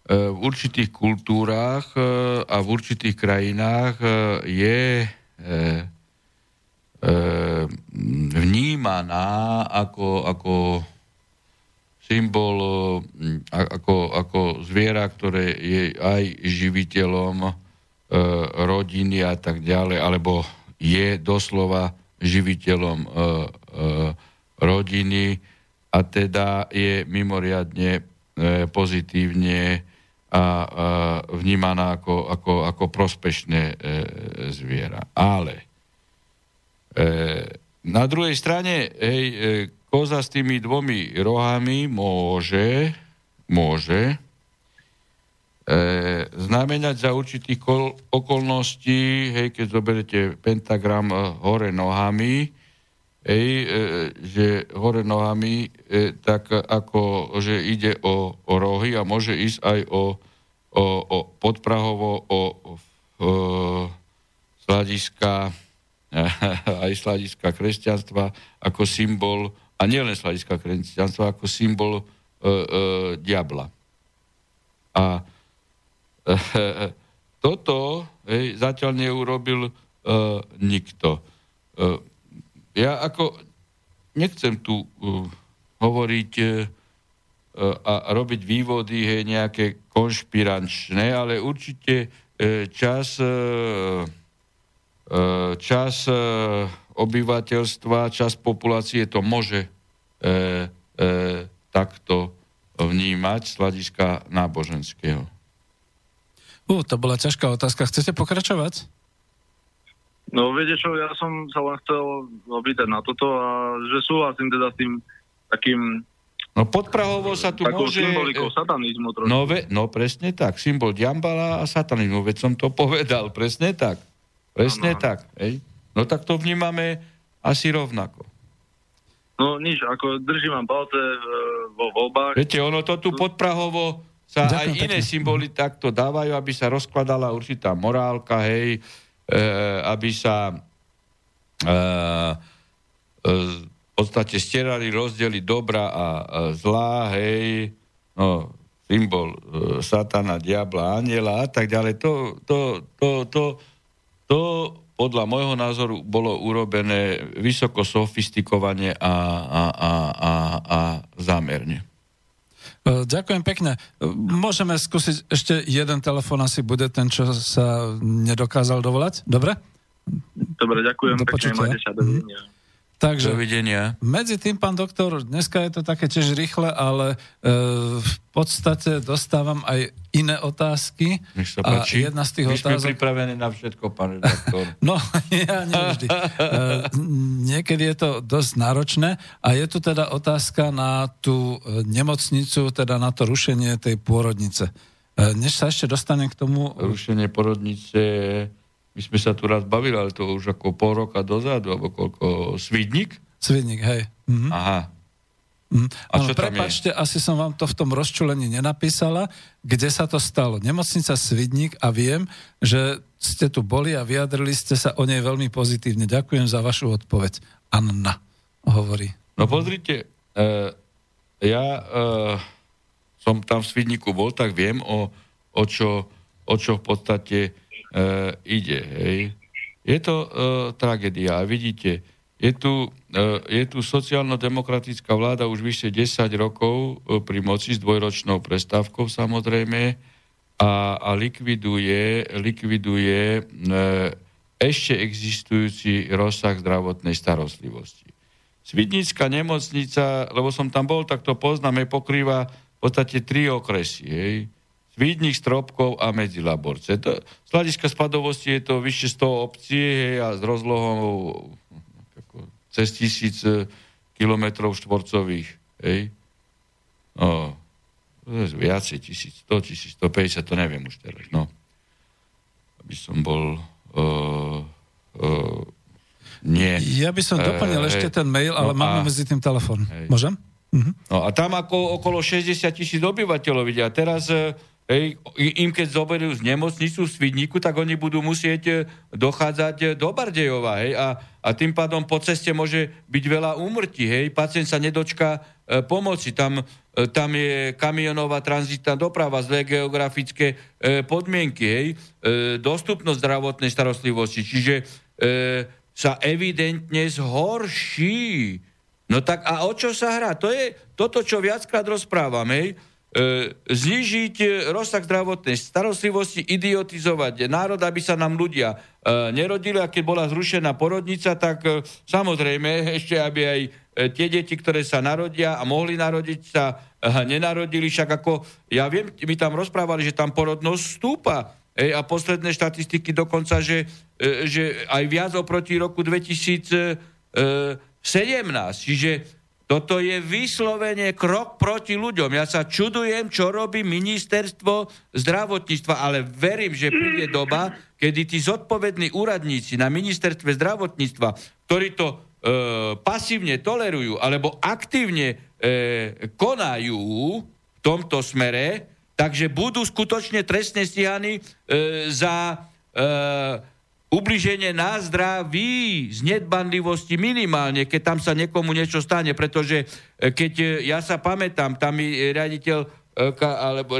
B: v určitých kultúrach a v určitých krajinách je E, e, vnímaná ako, ako symbol, e, ako, ako zviera, ktoré je aj živiteľom rodiny a tak ďalej, alebo je doslova živiteľom rodiny. A teda je mimoriadne pozitívne a, vnímaná ako, ako, ako prospešné e, zviera. Ale e, na druhej strane hej, e, koza s tými dvomi rohami môže, môže e, znamenať za určitých kol, okolností, hej, keď zoberete pentagram e, hore nohami, ej, e, e, že hore nohami, e, tak ako, že ide o, o rohy a môže ísť aj o, o, o podprahovo, o, o sladiska, aj sladiska kresťanstva ako symbol, a nielen sladiska kresťanstva, ako symbol e, e, diabla. A e, toto hej, zatiaľ neurobil e, nikto. E, ja ako nechcem tu uh, hovoriť uh, a robiť vývody hej, nejaké konšpirančné, ale určite uh, čas, uh, uh čas uh, obyvateľstva, čas populácie to môže uh, uh, takto vnímať z hľadiska náboženského.
A: U, to bola ťažká otázka. Chcete pokračovať?
D: No viete čo, ja som sa len chcel opýtať na toto a že súhlasím teda s tým takým
B: No podprahovo sa tu môže...
D: symbolikou satanizmu trošku.
B: No, ve, no presne tak, symbol diambala a satanizmu, veď som to povedal, presne tak. Presne ano. tak, hej. No tak to vnímame asi rovnako.
D: No nič, ako držím vám palce e, vo voľbách.
B: Viete, ono to tu podprahovo sa Ďakujem, aj iné pekne. symboly takto dávajú, aby sa rozkladala určitá morálka, hej, E, aby sa e, e, v podstate stierali rozdiely dobra a zlá, hej, no, symbol satana, diabla, aniela a tak ďalej. To, to, to, to, to podľa môjho názoru bolo urobené vysoko sofistikovane a, a, a, a, a zámerne.
A: Ďakujem pekne. Môžeme skúsiť ešte jeden telefon, asi bude ten, čo sa nedokázal dovolať. Dobre?
D: Dobre, ďakujem. Do pekne, sa, dovidenia.
A: Takže,
B: Dovidenia.
A: medzi tým, pán doktor, dneska je to také tiež rýchle, ale e, v podstate dostávam aj iné otázky.
B: Sa páči.
A: A jedna z tých
B: My
A: otázok...
B: sme pripravení na všetko, pán doktor.
A: no, ja nevždy. e, niekedy je to dosť náročné a je tu teda otázka na tú e, nemocnicu, teda na to rušenie tej pôrodnice. E, než sa ešte dostanem k tomu...
B: Rušenie porodnice my sme sa tu raz bavili, ale to už ako pol roka dozadu, alebo koľko, Svidník?
A: Svidník, hej.
B: Mhm. Aha.
A: Mhm. A čo prepačte, je? asi som vám to v tom rozčulení nenapísala, kde sa to stalo. Nemocnica Svidník a viem, že ste tu boli a vyjadrili ste sa o nej veľmi pozitívne. Ďakujem za vašu odpoveď. Anna hovorí.
B: No pozrite, uh, ja uh, som tam v Svidníku bol, tak viem, o, o, čo, o čo v podstate e, ide. Hej. Je to e, tragédia. Vidíte, je tu, e, je tu sociálno-demokratická vláda už vyše 10 rokov e, pri moci s dvojročnou prestávkou samozrejme a, a likviduje, likviduje e, ešte existujúci rozsah zdravotnej starostlivosti. Svidnická nemocnica, lebo som tam bol, tak to poznáme, pokrýva v podstate tri okresy. Hej. Vídnik, Stropkov a Medzilaborce. To, z hľadiska spadovosti je to vyššie 100 obcí hej, a s rozlohou ako, cez tisíc e, kilometrov štvorcových. Hej. No, viacej, 1100, 1150, to neviem už teraz. No. Aby som bol... Uh, uh, nie.
A: Ja by som doplnil uh, ešte ten mail, ale no máme a, medzi tým telefon. Hej. Môžem?
B: Uh-huh. No a tam ako okolo 60 tisíc obyvateľov vidia. Teraz Hej, im keď zoberú z nemocnicu v Svidníku, tak oni budú musieť e, dochádzať e, do Bardejova, hej, a, a tým pádom po ceste môže byť veľa úmrtí, hej, pacient sa nedočká e, pomoci, tam, e, tam je kamionová tranzitná doprava, zlé geografické e, podmienky, hej, e, dostupnosť zdravotnej starostlivosti, čiže e, sa evidentne zhorší. No tak a o čo sa hrá? To je toto, čo viackrát rozprávam, hej, znižiť e, rozsah zdravotnej starostlivosti, idiotizovať národ, aby sa nám ľudia e, nerodili a keď bola zrušená porodnica, tak samozrejme ešte, aby aj tie deti, ktoré sa narodia a mohli narodiť, sa nenarodili, však ako, ja viem, my tam rozprávali, že tam porodnosť stúpa. Ej, a posledné štatistiky dokonca, že, že aj viac oproti roku 2017. Čiže toto je vyslovene krok proti ľuďom. Ja sa čudujem, čo robí ministerstvo zdravotníctva, ale verím, že príde doba, kedy tí zodpovední úradníci na ministerstve zdravotníctva, ktorí to e, pasívne tolerujú alebo aktívne e, konajú v tomto smere, takže budú skutočne trestne stíhaní e, za e, ubliženie na zdraví z nedbanlivosti minimálne, keď tam sa niekomu niečo stane, pretože e, keď e, ja sa pamätám, tam mi riaditeľ e, alebo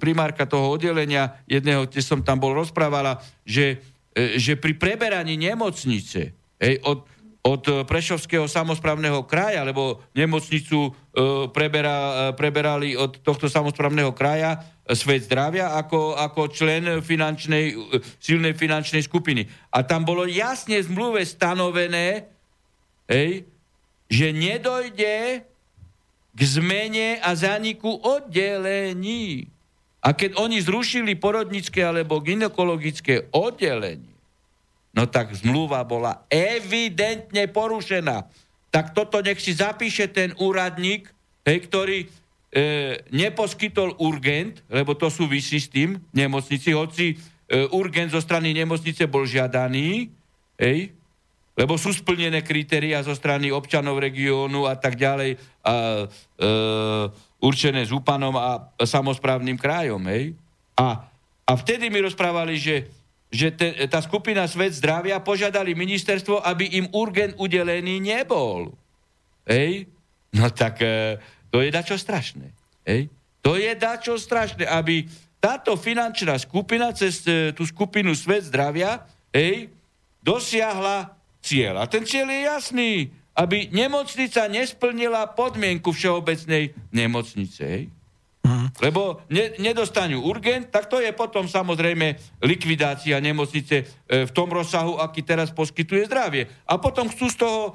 B: primárka toho oddelenia jedného, kde som tam bol, rozprávala, že, že pri preberaní nemocnice hej, od, od Prešovského samozprávneho kraja, lebo nemocnicu preberá, preberali od tohto samozprávneho kraja svet zdravia ako, ako člen finančnej, silnej finančnej skupiny. A tam bolo jasne v zmluve stanovené, hej, že nedojde k zmene a zaniku oddelení. A keď oni zrušili porodnické alebo ginekologické oddelenie, no tak zmluva bola evidentne porušená. Tak toto nech si zapíše ten úradník, hej, ktorý e, neposkytol urgent, lebo to súvisí s tým nemocnici, hoci e, urgent zo strany nemocnice bol žiadaný, hej, lebo sú splnené kritéria zo strany občanov regiónu a tak ďalej, a, e, určené úpanom a samozprávnym krajom. Hej? A, a vtedy mi rozprávali, že že te, tá skupina Svet zdravia požiadali ministerstvo, aby im urgent udelený nebol. Hej? No tak e, to je dačo strašné. Hej? To je dačo strašné, aby táto finančná skupina cez e, tú skupinu Svet zdravia hej, dosiahla cieľ. A ten cieľ je jasný, aby nemocnica nesplnila podmienku všeobecnej nemocnice. Hej? Lebo ne, nedostanú urgent, tak to je potom samozrejme likvidácia nemocnice e, v tom rozsahu, aký teraz poskytuje zdravie. A potom chcú z toho e,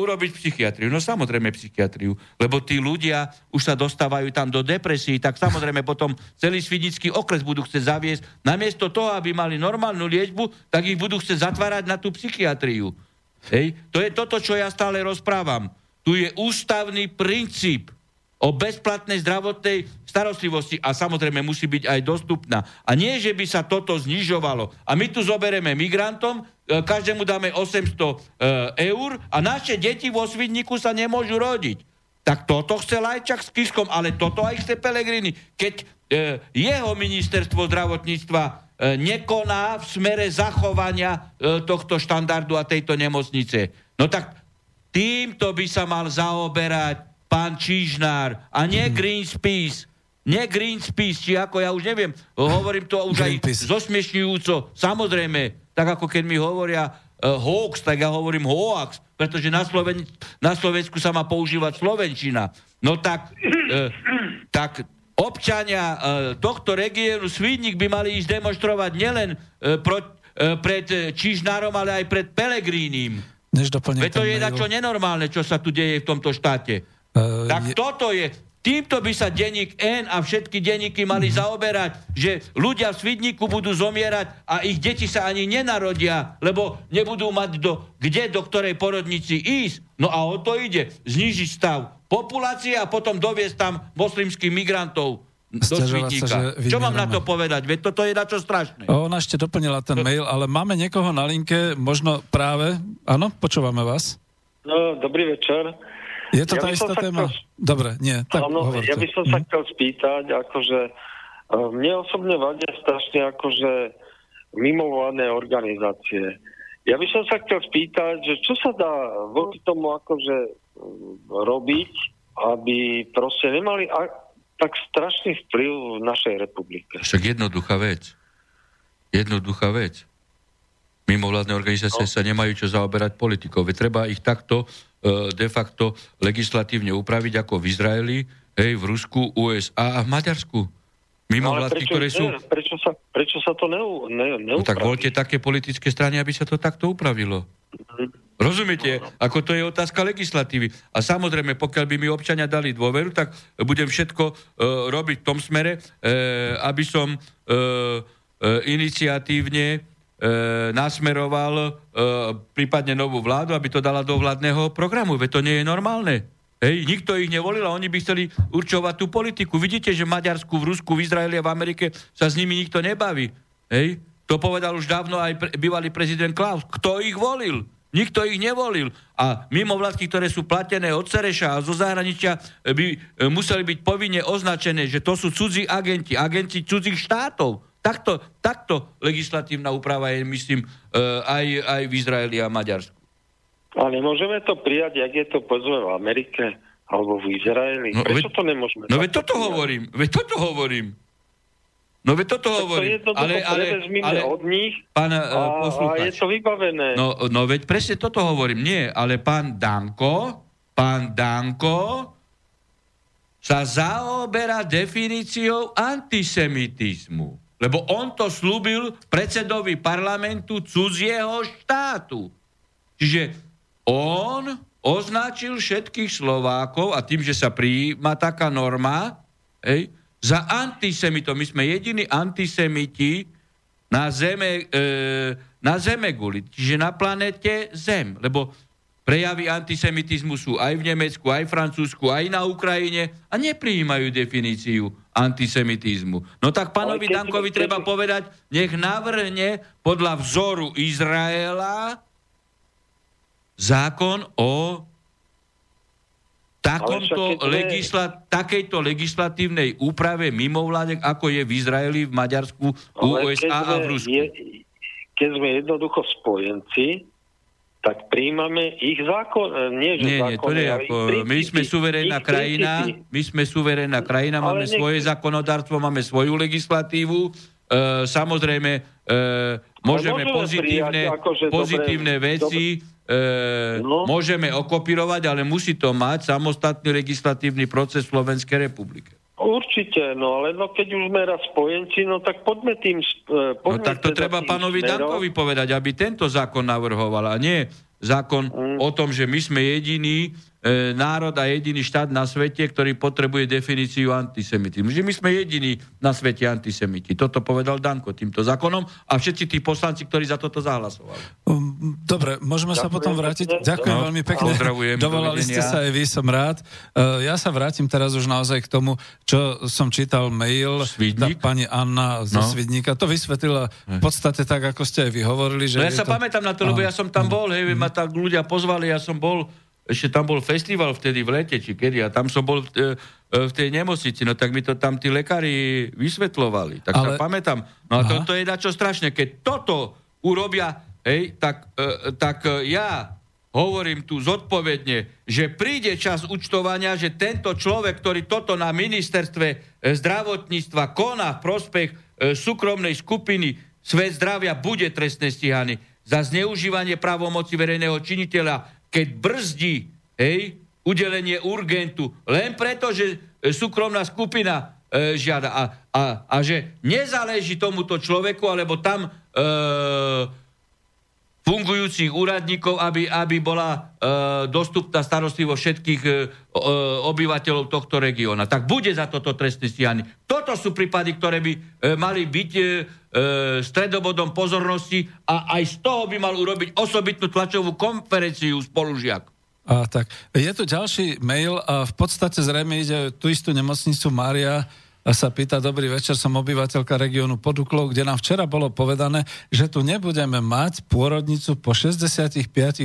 B: urobiť psychiatriu. No samozrejme psychiatriu, lebo tí ľudia už sa dostávajú tam do depresí, tak samozrejme potom celý svidický okres budú chcieť zaviesť. Namiesto toho, aby mali normálnu liečbu, tak ich budú chcieť zatvárať na tú psychiatriu. Hej? To je toto, čo ja stále rozprávam. Tu je ústavný princíp o bezplatnej zdravotnej starostlivosti a samozrejme musí byť aj dostupná. A nie, že by sa toto znižovalo. A my tu zobereme migrantom, e, každému dáme 800 e, eur a naše deti vo Svidniku sa nemôžu rodiť. Tak toto chce Lajčak s Kiskom, ale toto aj chce Pelegrini. Keď e, jeho ministerstvo zdravotníctva nekoná v smere zachovania tohto štandardu a tejto nemocnice, no tak týmto by sa mal zaoberať pán Čížnár a nie mhm. Greenpeace. Nie Greenpeace, či ako ja už neviem, hovorím to už Greenpeace. aj zosmiešňujúco. Samozrejme, tak ako keď mi hovoria uh, hoax, tak ja hovorím hoax, pretože na, Sloven- na Slovensku sa má používať slovenčina. No tak, uh, tak občania uh, tohto regiónu Svidník by mali ísť demonstrovať nielen uh, pro, uh, pred Čižnárom, ale aj pred Pelegrínim.
A: Veď
B: to je na čo nenormálne, čo sa tu deje v tomto štáte. Uh, tak je... toto je, týmto by sa denník N a všetky denníky mali uh-huh. zaoberať, že ľudia v Svidníku budú zomierať a ich deti sa ani nenarodia, lebo nebudú mať do, kde do ktorej porodnici ísť. No a o to ide, znižiť stav populácie a potom doviesť tam moslimských migrantov do Svidníka. Čo mám na to povedať? Veď toto je na čo strašné.
A: Ona ešte doplnila ten mail, ale máme niekoho na linke, možno práve, áno, počúvame vás.
E: No, dobrý večer.
A: Je to ja tá istá téma? Chcel... Dobre, nie, tak
E: áno, Ja by som sa hm. chcel spýtať, akože e, mne osobne vadia strašne akože mimovládne organizácie. Ja by som sa chcel spýtať, že čo sa dá voči tomu akože robiť, aby proste nemali tak strašný vplyv v našej republike.
B: Však jednoduchá vec. Jednoduchá vec. Mimovládne organizácie no. sa nemajú čo zaoberať politikou. Veď treba ich takto de facto legislatívne upraviť ako v Izraeli, hej, v Rusku, USA a v Maďarsku. Mimo no, vládky, ktoré sú...
E: Prečo sa, prečo sa to neu, ne, neupraví? No
B: tak voľte také politické strany, aby sa to takto upravilo. Mm-hmm. Rozumiete? No, no. Ako to je otázka legislatívy. A samozrejme, pokiaľ by mi občania dali dôveru, tak budem všetko uh, robiť v tom smere, uh, aby som uh, uh, iniciatívne e, nasmeroval e, prípadne novú vládu, aby to dala do vládneho programu. Veď to nie je normálne. Hej, nikto ich nevolil a oni by chceli určovať tú politiku. Vidíte, že v Maďarsku, v Rusku, v Izraeli a v Amerike sa s nimi nikto nebaví. Hej? To povedal už dávno aj pre, bývalý prezident Klaus. Kto ich volil? Nikto ich nevolil. A mimo vládky, ktoré sú platené od Cereša a zo zahraničia, by e, museli byť povinne označené, že to sú cudzí agenti, agenti cudzích štátov. Takto, takto legislatívna úprava je, myslím, eh, aj, aj v Izraeli a Maďarsku.
E: Ale nemôžeme to prijať, jak je to povedzme v Amerike alebo v Izraeli. No, Prečo veď, to nemôžeme?
B: No veď toto prijať? hovorím, veď toto hovorím. No veď toto hovorím.
E: To ale, ale, ale, od nich
B: pán,
E: a, a je to vybavené.
B: No, no veď presne toto hovorím. Nie, ale pán Danko, pán Danko sa zaoberá definíciou antisemitizmu. Lebo on to slúbil predsedovi parlamentu cudzieho štátu. Čiže on označil všetkých Slovákov a tým, že sa prijíma taká norma, hej, za antisemitov. My sme jediní antisemiti na zeme, e, na zeme guli, čiže na planete Zem. Lebo prejavy antisemitizmu sú aj v Nemecku, aj v Francúzsku, aj na Ukrajine a neprijímajú definíciu antisemitizmu. No tak pánovi Dankovi treba povedať, nech navrhne podľa vzoru Izraela zákon o takomto legisla- takejto legislatívnej úprave mimovládek, ako je v Izraeli, v Maďarsku, u USA a v Rusku. Je,
E: keď sme jednoducho spojenci, tak príjmame ich zákon. E, nie, že
B: nie, nie, to nie ako, my sme suverénna krajina, my sme suverénna krajina, máme nech... svoje zákonodárstvo, máme svoju legislatívu, e, samozrejme e, môžeme, pozitívne, prijať, akože pozitívne dobre, veci dobre e, no. môžeme okopírovať, ale musí to mať samostatný legislatívny proces Slovenskej republike.
E: Určite, no ale no keď už sme raz spojenci, no tak poďme tým...
B: E, poďme no tak to teda treba pánovi smerom. Dankovi povedať, aby tento zákon navrhoval a nie zákon mm. o tom, že my sme jediní e, národ a jediný štát na svete, ktorý potrebuje definíciu antisemitizmu. Že my sme jediní na svete antisemiti. Toto povedal Danko týmto zákonom a všetci tí poslanci, ktorí za toto zahlasovali.
A: Dobre, môžeme Ďakujem sa potom vrátiť. Ďakujem no, veľmi pekne.
B: Pozdravujem.
A: Dovolali ste sa aj vy, som rád. Uh, ja sa vrátim teraz už naozaj k tomu, čo som čítal mail.
B: Svidník?
A: Tá pani Anna zo no. Svidníka. To vysvetlila v podstate tak, ako ste aj vy hovorili. Že
B: no ja sa to... pamätám na to, lebo ja som tam bol, hej, ma tak ľudia pozvali, ja som bol ešte tam bol festival vtedy v lete, či kedy, a tam som bol v, e, e, v tej nemocnici, no tak mi to tam tí lekári vysvetlovali. Tak Ale... sa pamätám. No a toto je dačo strašné. Keď toto urobia, hej, tak, e, tak ja hovorím tu zodpovedne, že príde čas účtovania, že tento človek, ktorý toto na ministerstve zdravotníctva koná v prospech súkromnej skupiny Svet zdravia, bude trestne stíhaný za zneužívanie právomoci verejného činiteľa keď brzdí hej, udelenie urgentu len preto, že e, súkromná skupina e, žiada. A, a, a že nezáleží tomuto človeku, alebo tam e, fungujúcich úradníkov, aby, aby bola e, dostupná starostlivosť všetkých e, obyvateľov tohto regióna. Tak bude za toto trestný stíhaný. Toto sú prípady, ktoré by e, mali byť e, E, stredobodom pozornosti a aj z toho by mal urobiť osobitnú tlačovú konferenciu spolužiak.
A: A tak. Je tu ďalší mail a v podstate zrejme ide tú istú nemocnicu Mária sa pýta, dobrý večer, som obyvateľka regiónu Poduklov, kde nám včera bolo povedané, že tu nebudeme mať pôrodnicu po 65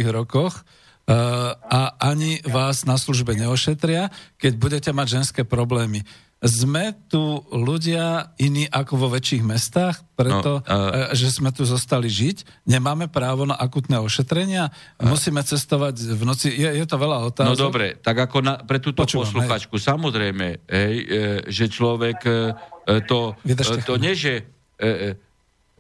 A: rokoch, uh, a ani vás na službe neošetria, keď budete mať ženské problémy sme tu ľudia iní ako vo väčších mestách, preto, no, uh, že sme tu zostali žiť, nemáme právo na akutné ošetrenia, uh, musíme cestovať v noci, je, je to veľa otázok.
B: No dobre, tak ako na, pre túto Počúvam, posluchačku, hej. samozrejme, hej, e, že človek e, to, e, to nie, že e,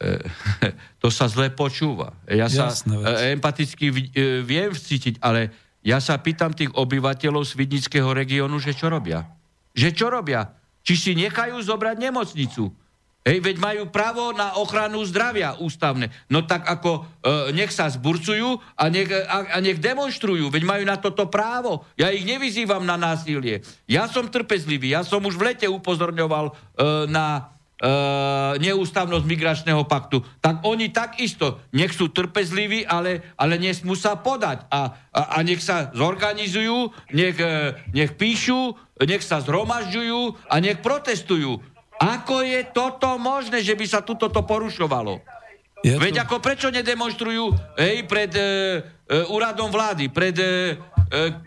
B: e, to sa zle počúva. Ja sa Jasné, empaticky viem vcítiť, ale ja sa pýtam tých obyvateľov Svidnického regiónu, že čo robia. Že čo robia? Či si nechajú zobrať nemocnicu? Hej, veď majú právo na ochranu zdravia ústavné. No tak ako e, nech sa zburcujú a nech, a, a nech demonstrujú, veď majú na toto právo. Ja ich nevyzývam na násilie. Ja som trpezlivý, ja som už v lete upozorňoval e, na e, neústavnosť migračného paktu, tak oni takisto nech sú trpezliví, ale, ale nesmú sa podať a, a, a nech sa zorganizujú, nech, e, nech píšu, nech sa zhromažďujú a nech protestujú. Ako je toto možné, že by sa tuto to porušovalo? Je to... Veď ako prečo nedemonstrujú hej, pred e, e, úradom vlády, pred e, e,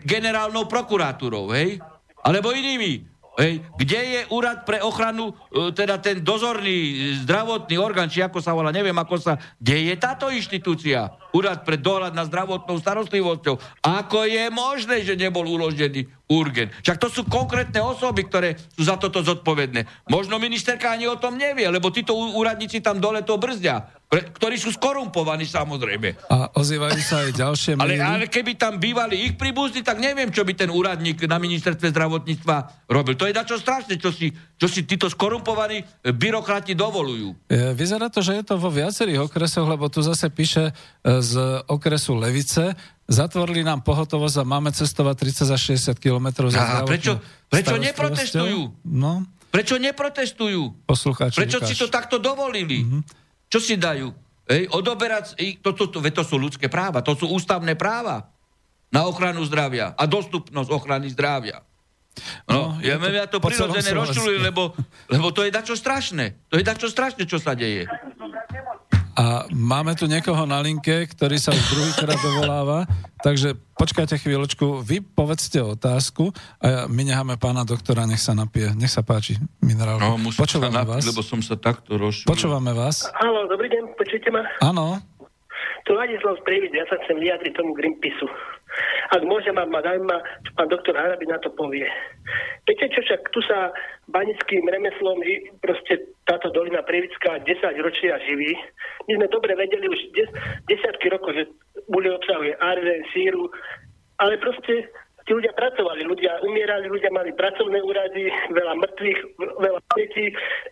B: generálnou prokuratúrou, hej? Alebo inými. Hej, kde je úrad pre ochranu, e, teda ten dozorný zdravotný orgán, či ako sa volá, neviem ako sa, kde je táto inštitúcia? Úrad pre dohľad na zdravotnou starostlivosťou. Ako je možné, že nebol uložený urgent. Však to sú konkrétne osoby, ktoré sú za toto zodpovedné. Možno ministerka ani o tom nevie, lebo títo úradníci tam dole to brzdia ktorí sú skorumpovaní samozrejme.
A: A ozývajú sa aj ďalšie
B: ale, ale keby tam bývali ich príbuzní, tak neviem, čo by ten úradník na ministerstve zdravotníctva robil. To je dačo strašné, čo si, čo si títo skorumpovaní e, byrokrati dovolujú.
A: E, vyzerá to, že je to vo viacerých okresoch, lebo tu zase píše e, z okresu Levice, zatvorili nám pohotovosť a máme cestovať 30 až 60 kilometrov za
B: a prečo, prečo neprotestujú?
A: No.
B: Prečo neprotestujú?
A: Poslucháči,
B: Prečo si to takto dovolili? Mm-hmm. Čo si dajú? Ej, odoberať, to, to, to, to sú ľudské práva, to sú ústavné práva na ochranu zdravia a dostupnosť ochrany zdravia. No, no ja, to, ja to prirodzené rozčulujem, lebo, lebo to je dačo strašné. To je dačo strašné, čo sa deje.
A: A máme tu niekoho na linke, ktorý sa už druhýkrát dovoláva, takže počkajte chvíľočku, vy povedzte otázku a my necháme pána doktora, nech sa napije. Nech sa páči, minerál.
B: No, Počúvame napiť, vás. lebo som sa takto rozšul.
A: Počúvame vás.
F: Áno, dobrý deň, počujete ma?
A: Áno.
F: Tu Ladislav Sprievid, ja sa chcem vyjadriť tomu Greenpeaceu. Ak môžem, ma zaujíma, čo pán doktor Harabi na to povie. Viete čo, však tu sa banickým remeslom proste táto dolina Prievická 10 ročia živí. My sme dobre vedeli už des, desiatky rokov, že bude obsahuje arzen, síru, ale proste tí ľudia pracovali, ľudia umierali, ľudia mali pracovné úrady, veľa mŕtvych, veľa detí.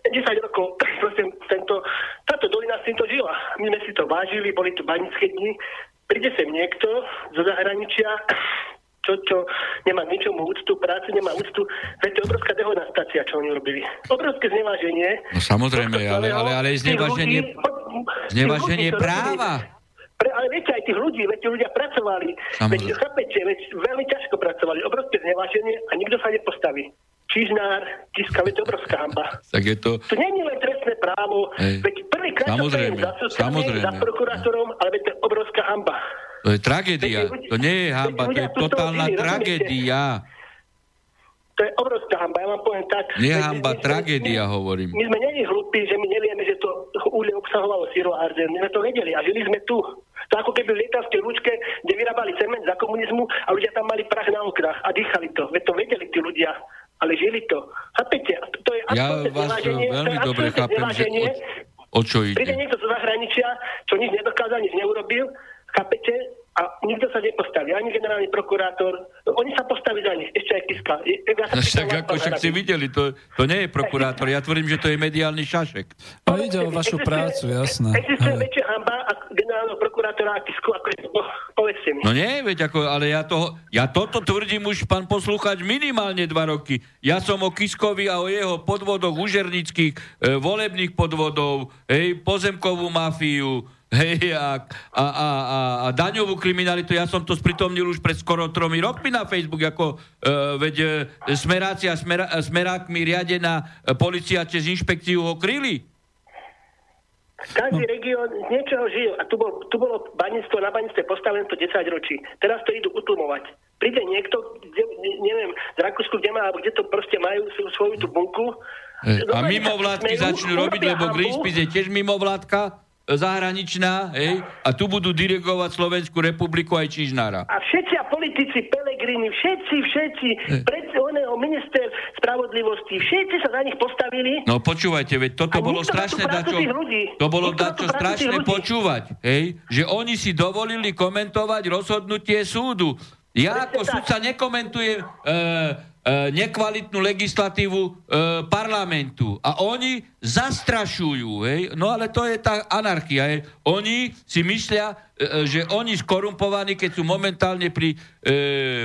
F: 10 rokov proste tento, táto dolina s týmto žila. My sme si to vážili, boli tu banické dni príde sem niekto zo zahraničia, čo, čo nemá ničomu úctu, práci nemá úctu, veď to je obrovská dehonastácia, čo oni robili. Obrovské zneváženie.
B: No samozrejme, ale, ale, ale zneváženie, zneváženie práva.
F: Pre, ale viete, aj tých ľudí, veď tí ľudia pracovali, veď, chápete, veď veľmi ťažko pracovali, obrovské zneváženie a nikto sa nepostaví. Čižnár, Kiska, veď to obrovská hamba.
B: Tak je to...
F: To nie je len trestné právo, Hej. veď prvýkrát
B: samozrejme,
F: za samozrejme. za prokurátorom, ale veď to je obrovská hamba.
B: To je tragédia, to nie je hamba, to je totálna tragédia.
F: To je obrovská hamba, ja vám poviem tak.
B: Nie hamba, tragédia hovorím.
F: My sme není hlupí, že my nevieme, že to uhlie obsahovalo syro a arzen. My sme to vedeli a žili sme tu. To ako keby v lietavskej lúčke, kde vyrábali cement za komunizmu a ľudia tam mali prach na oknách a dýchali to. Veď to vedeli tí ľudia ale žili to. Chápete? To je
B: ja vás veľmi dobre chápem, že o, o čo ide.
F: Príde niekto zo zahraničia, čo nič nedokázal, nič neurobil, chápete? a nikto sa nepostaví, ani generálny prokurátor, oni sa postaví za nich, ešte aj Kiska.
B: Ja no, však ako však si videli, to, to nie je prokurátor, ja tvrdím, že to je mediálny šašek.
A: A ide o vašu prácu, jasné.
F: Existuje väčšia hamba generálneho prokurátora a Kisku, ako je, to, povedzte mi.
B: No nie, veď ako, ale ja, to, ja toto tvrdím už, pán poslúchač, minimálne dva roky. Ja som o Kiskovi a o jeho podvodoch užernických, e, volebných podvodov, hej, pozemkovú mafiu, Hej, a, a, a, a daňovú kriminalitu, ja som to spritomnil už pred skoro tromi rokmi na Facebook, ako uh, veď uh, smerácia smera, smerákmi riadená uh, policia cez inšpekciu ho kryli.
F: Každý no. región z niečoho žil a tu, bol, tu bolo baníctvo na baníctve postavené to 10 ročí. Teraz to idú utlmovať. Príde niekto, kde, neviem, z Rakúsku, kde má, alebo kde to proste majú svoju tú bunku.
B: A mimovládky začnú robiť, lebo Greenpeace je tiež mimovládka zahraničná, hej, a tu budú dirigovať Slovenskú republiku aj Čižnára.
F: A všetci a politici, Pelegrini, všetci, všetci, pred oného minister spravodlivosti, všetci sa za nich postavili.
B: No počúvajte, veď toto bolo strašné dačo, to bolo dačo strašné počúvať, hej, že oni si dovolili komentovať rozhodnutie súdu. Ja ako sudca nekomentujem E, nekvalitnú legislatívu e, parlamentu. A oni zastrašujú, hej? no ale to je tá anarchia. Hej? Oni si myslia, e, že oni skorumpovaní, keď sú momentálne pri e,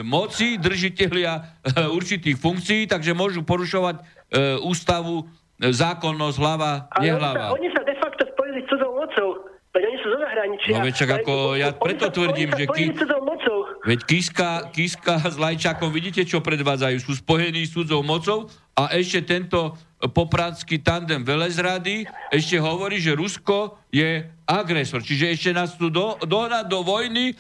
B: moci, držiteľia e, určitých funkcií, takže môžu porušovať e, ústavu, e, zákonnosť, hlava, nehlava.
F: Oni sa, oni sa de facto spojili s cudzou mocou. Veď oni sú zo zahraničia.
B: No veď ako, ja preto tvrdím, že... Ki... Veď Kiska, Kiska s Lajčákom, vidíte, čo predvádzajú? Sú spojení s cudzou mocou a ešte tento popradský tandem velezrady ešte hovorí, že Rusko je agresor. Čiže ešte nás tu do, dohnať do vojny e,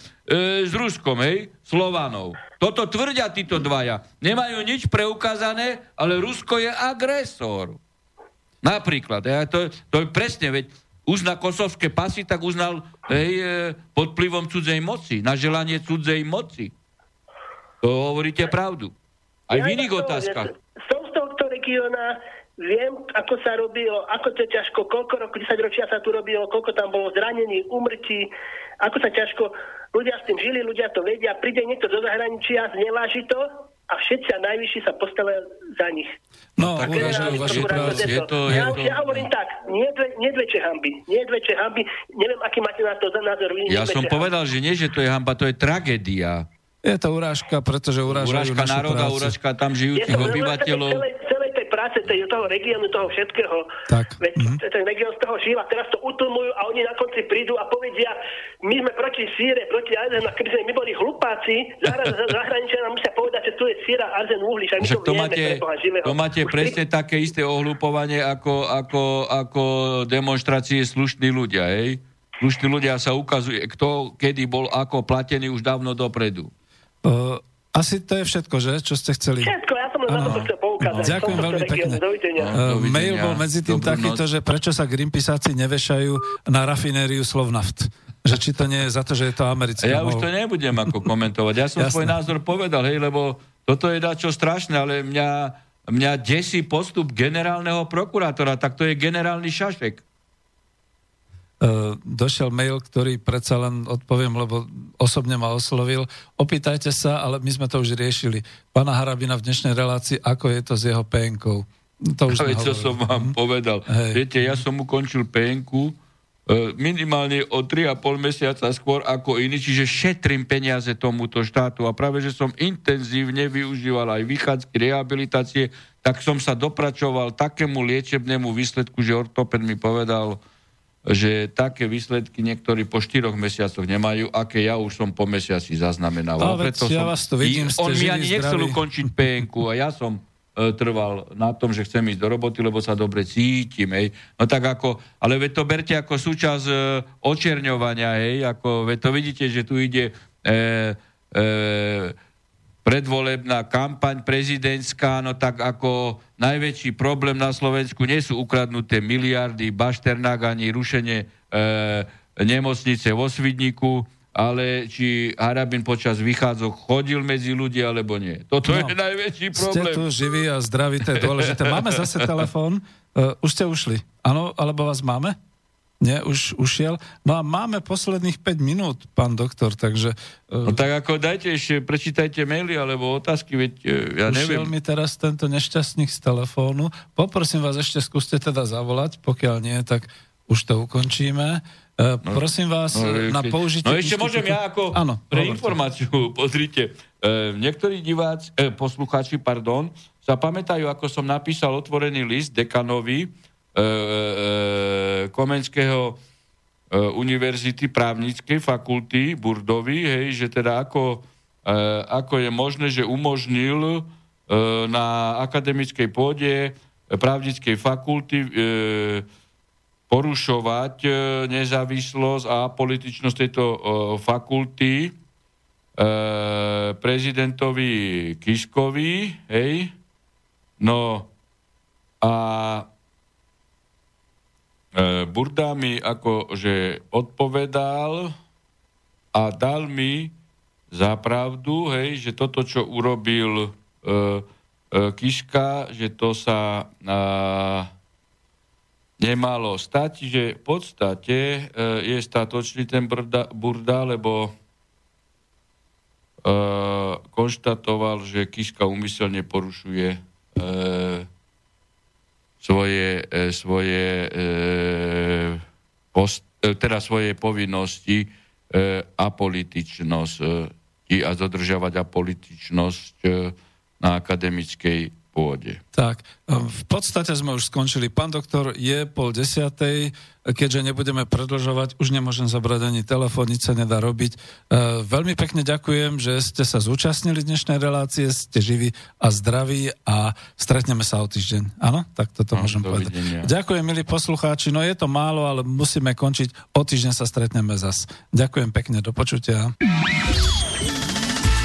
B: s Ruskom, hej? Slovanov. Toto tvrdia títo dvaja. Nemajú nič preukázané, ale Rusko je agresor. Napríklad. Ja, to, to je presne, veď uzná kosovské pasy, tak uznal hej, e, pod vplyvom cudzej moci, na želanie cudzej moci. To hovoríte pravdu. Aj ja v iných otázkach.
F: Som z tohto regióna, viem, ako sa robilo, ako to je ťažko, koľko rokov, 10 ročia sa tu robilo, koľko tam bolo zranení, umrtí, ako sa ťažko ľudia s tým žili, ľudia to vedia, príde niekto do zahraničia, zneváži to a všetci a najvyšší sa postavia za nich.
A: No, urážajú vašu prácu.
F: Je to, je ja, to... ja hovorím tak, nie dve, nie dve hamby, nie dve hamby, neviem, aký máte na to názor.
B: Ja som povedal, že nie, že to je hamba, to je tragédia.
A: Je to urážka, pretože urážajú
B: Urážka národa, urážka tam žijúcich obyvateľov.
F: Celej, celej tej práce, tej, toho regiónu, toho všetkého.
A: Tak.
F: Veď mm-hmm. ten región z toho žíva, teraz to utlmujú a oni na konci prídu a povedia, my sme proti síre, proti arzenu, a keby sme my boli hlupáci, zahraničia nám musia povedať, že tu je síra, arzen, uhli, však my to, to vieme, máte,
B: to máte presne také isté ohlupovanie ako, ako, ako demonstrácie slušní ľudia, hej? Slušní ľudia sa ukazuje, kto kedy bol ako platený už dávno dopredu.
A: Uh, asi to je všetko, že? Čo ste chceli?
F: Všetko, na to chcel poukázať.
A: Ďakujem veľmi pekne. Uh, mail bol medzi tým takýto, že prečo sa Greenpeaceáci nevešajú na rafinériu Slovnaft. Že či to nie je za to, že je to americké.
B: Ja už to nebudem ako komentovať. Ja som svoj názor povedal, hej, lebo toto je dačo strašné, ale mňa, mňa desí postup generálneho prokurátora, tak to je generálny šašek.
A: Uh, došiel mail, ktorý predsa len odpoviem, lebo osobne ma oslovil. Opýtajte sa, ale my sme to už riešili. Pána Harabina v dnešnej relácii, ako je to s jeho penkou. To
B: už Veď, čo som vám hm? povedal. Hej. Viete, ja som ukončil penku uh, minimálne o 3,5 mesiaca skôr ako iný, čiže šetrím peniaze tomuto štátu a práve, že som intenzívne využíval aj vychádzky, rehabilitácie, tak som sa dopračoval takému liečebnému výsledku, že ortoped mi povedal, že také výsledky niektorí po štyroch mesiacoch nemajú, aké ja už som po mesiaci zaznamenal.
A: No, preto ja som, vás to vidím,
B: on mi ani nechcel ukončiť PNK a ja som e, trval na tom, že chcem ísť do roboty, lebo sa dobre cítim. Hej. No tak ako, ale veď to berte ako súčasť e, očerňovania, hej, ako, veď to vidíte, že tu ide e, e, predvolebná kampaň prezidentská, no tak ako najväčší problém na Slovensku nie sú ukradnuté miliardy, bašternák ani rušenie e, nemocnice vo Svidniku, ale či Harabin počas vychádzok chodil medzi ľudí, alebo nie. Toto no, je najväčší problém.
A: Ste tu živí a zdraví, to je dôležité. Máme zase telefón. Uh, už ste ušli. Áno, alebo vás máme? Nie, už ušiel. No a máme posledných 5 minút, pán doktor, takže...
B: Uh, no tak ako dajte ešte, prečítajte maily alebo otázky, veď uh, ja
A: ušiel
B: neviem.
A: mi teraz tento nešťastník z telefónu. Poprosím vás ešte, skúste teda zavolať, pokiaľ nie, tak už to ukončíme. Uh, no, prosím vás no, na použitie...
B: No ešte môžem ja ako ano, pre hovorte. informáciu, pozrite, uh, niektorí diváci, uh, poslucháči, pardon, sa pamätajú, ako som napísal otvorený list dekanovi, E, e, Komenského e, univerzity právnickej fakulty Burdovi, hej, že teda ako, ako je možné, že umožnil na akademickej pôde právnickej fakulty porušovať nezávislosť a političnosť tejto fakulty prezidentovi Kiskovi, hej, no a E, Burda mi akože odpovedal a dal mi za pravdu, hej, že toto, čo urobil e, e, Kiška, že to sa e, nemalo stať, že v podstate e, je statočný ten Burda, Burda lebo e, konštatoval, že Kiška umyselne porušuje e, svoje, e, svoje, e, post, e, teda svoje povinnosti apolitičnosť a dodržiavať apolitičnosť na akademickej pôde.
A: Tak, v podstate sme už skončili. Pán doktor, je pol desiatej, keďže nebudeme predlžovať, už nemôžem zabrať ani telefón, nič sa nedá robiť. E, veľmi pekne ďakujem, že ste sa zúčastnili dnešnej relácie, ste živí a zdraví a stretneme sa o týždeň. Áno, tak toto no, môžem povedať. Videnia. Ďakujem, milí poslucháči. No je to málo, ale musíme končiť. O týždeň sa stretneme zas. Ďakujem pekne, do počutia.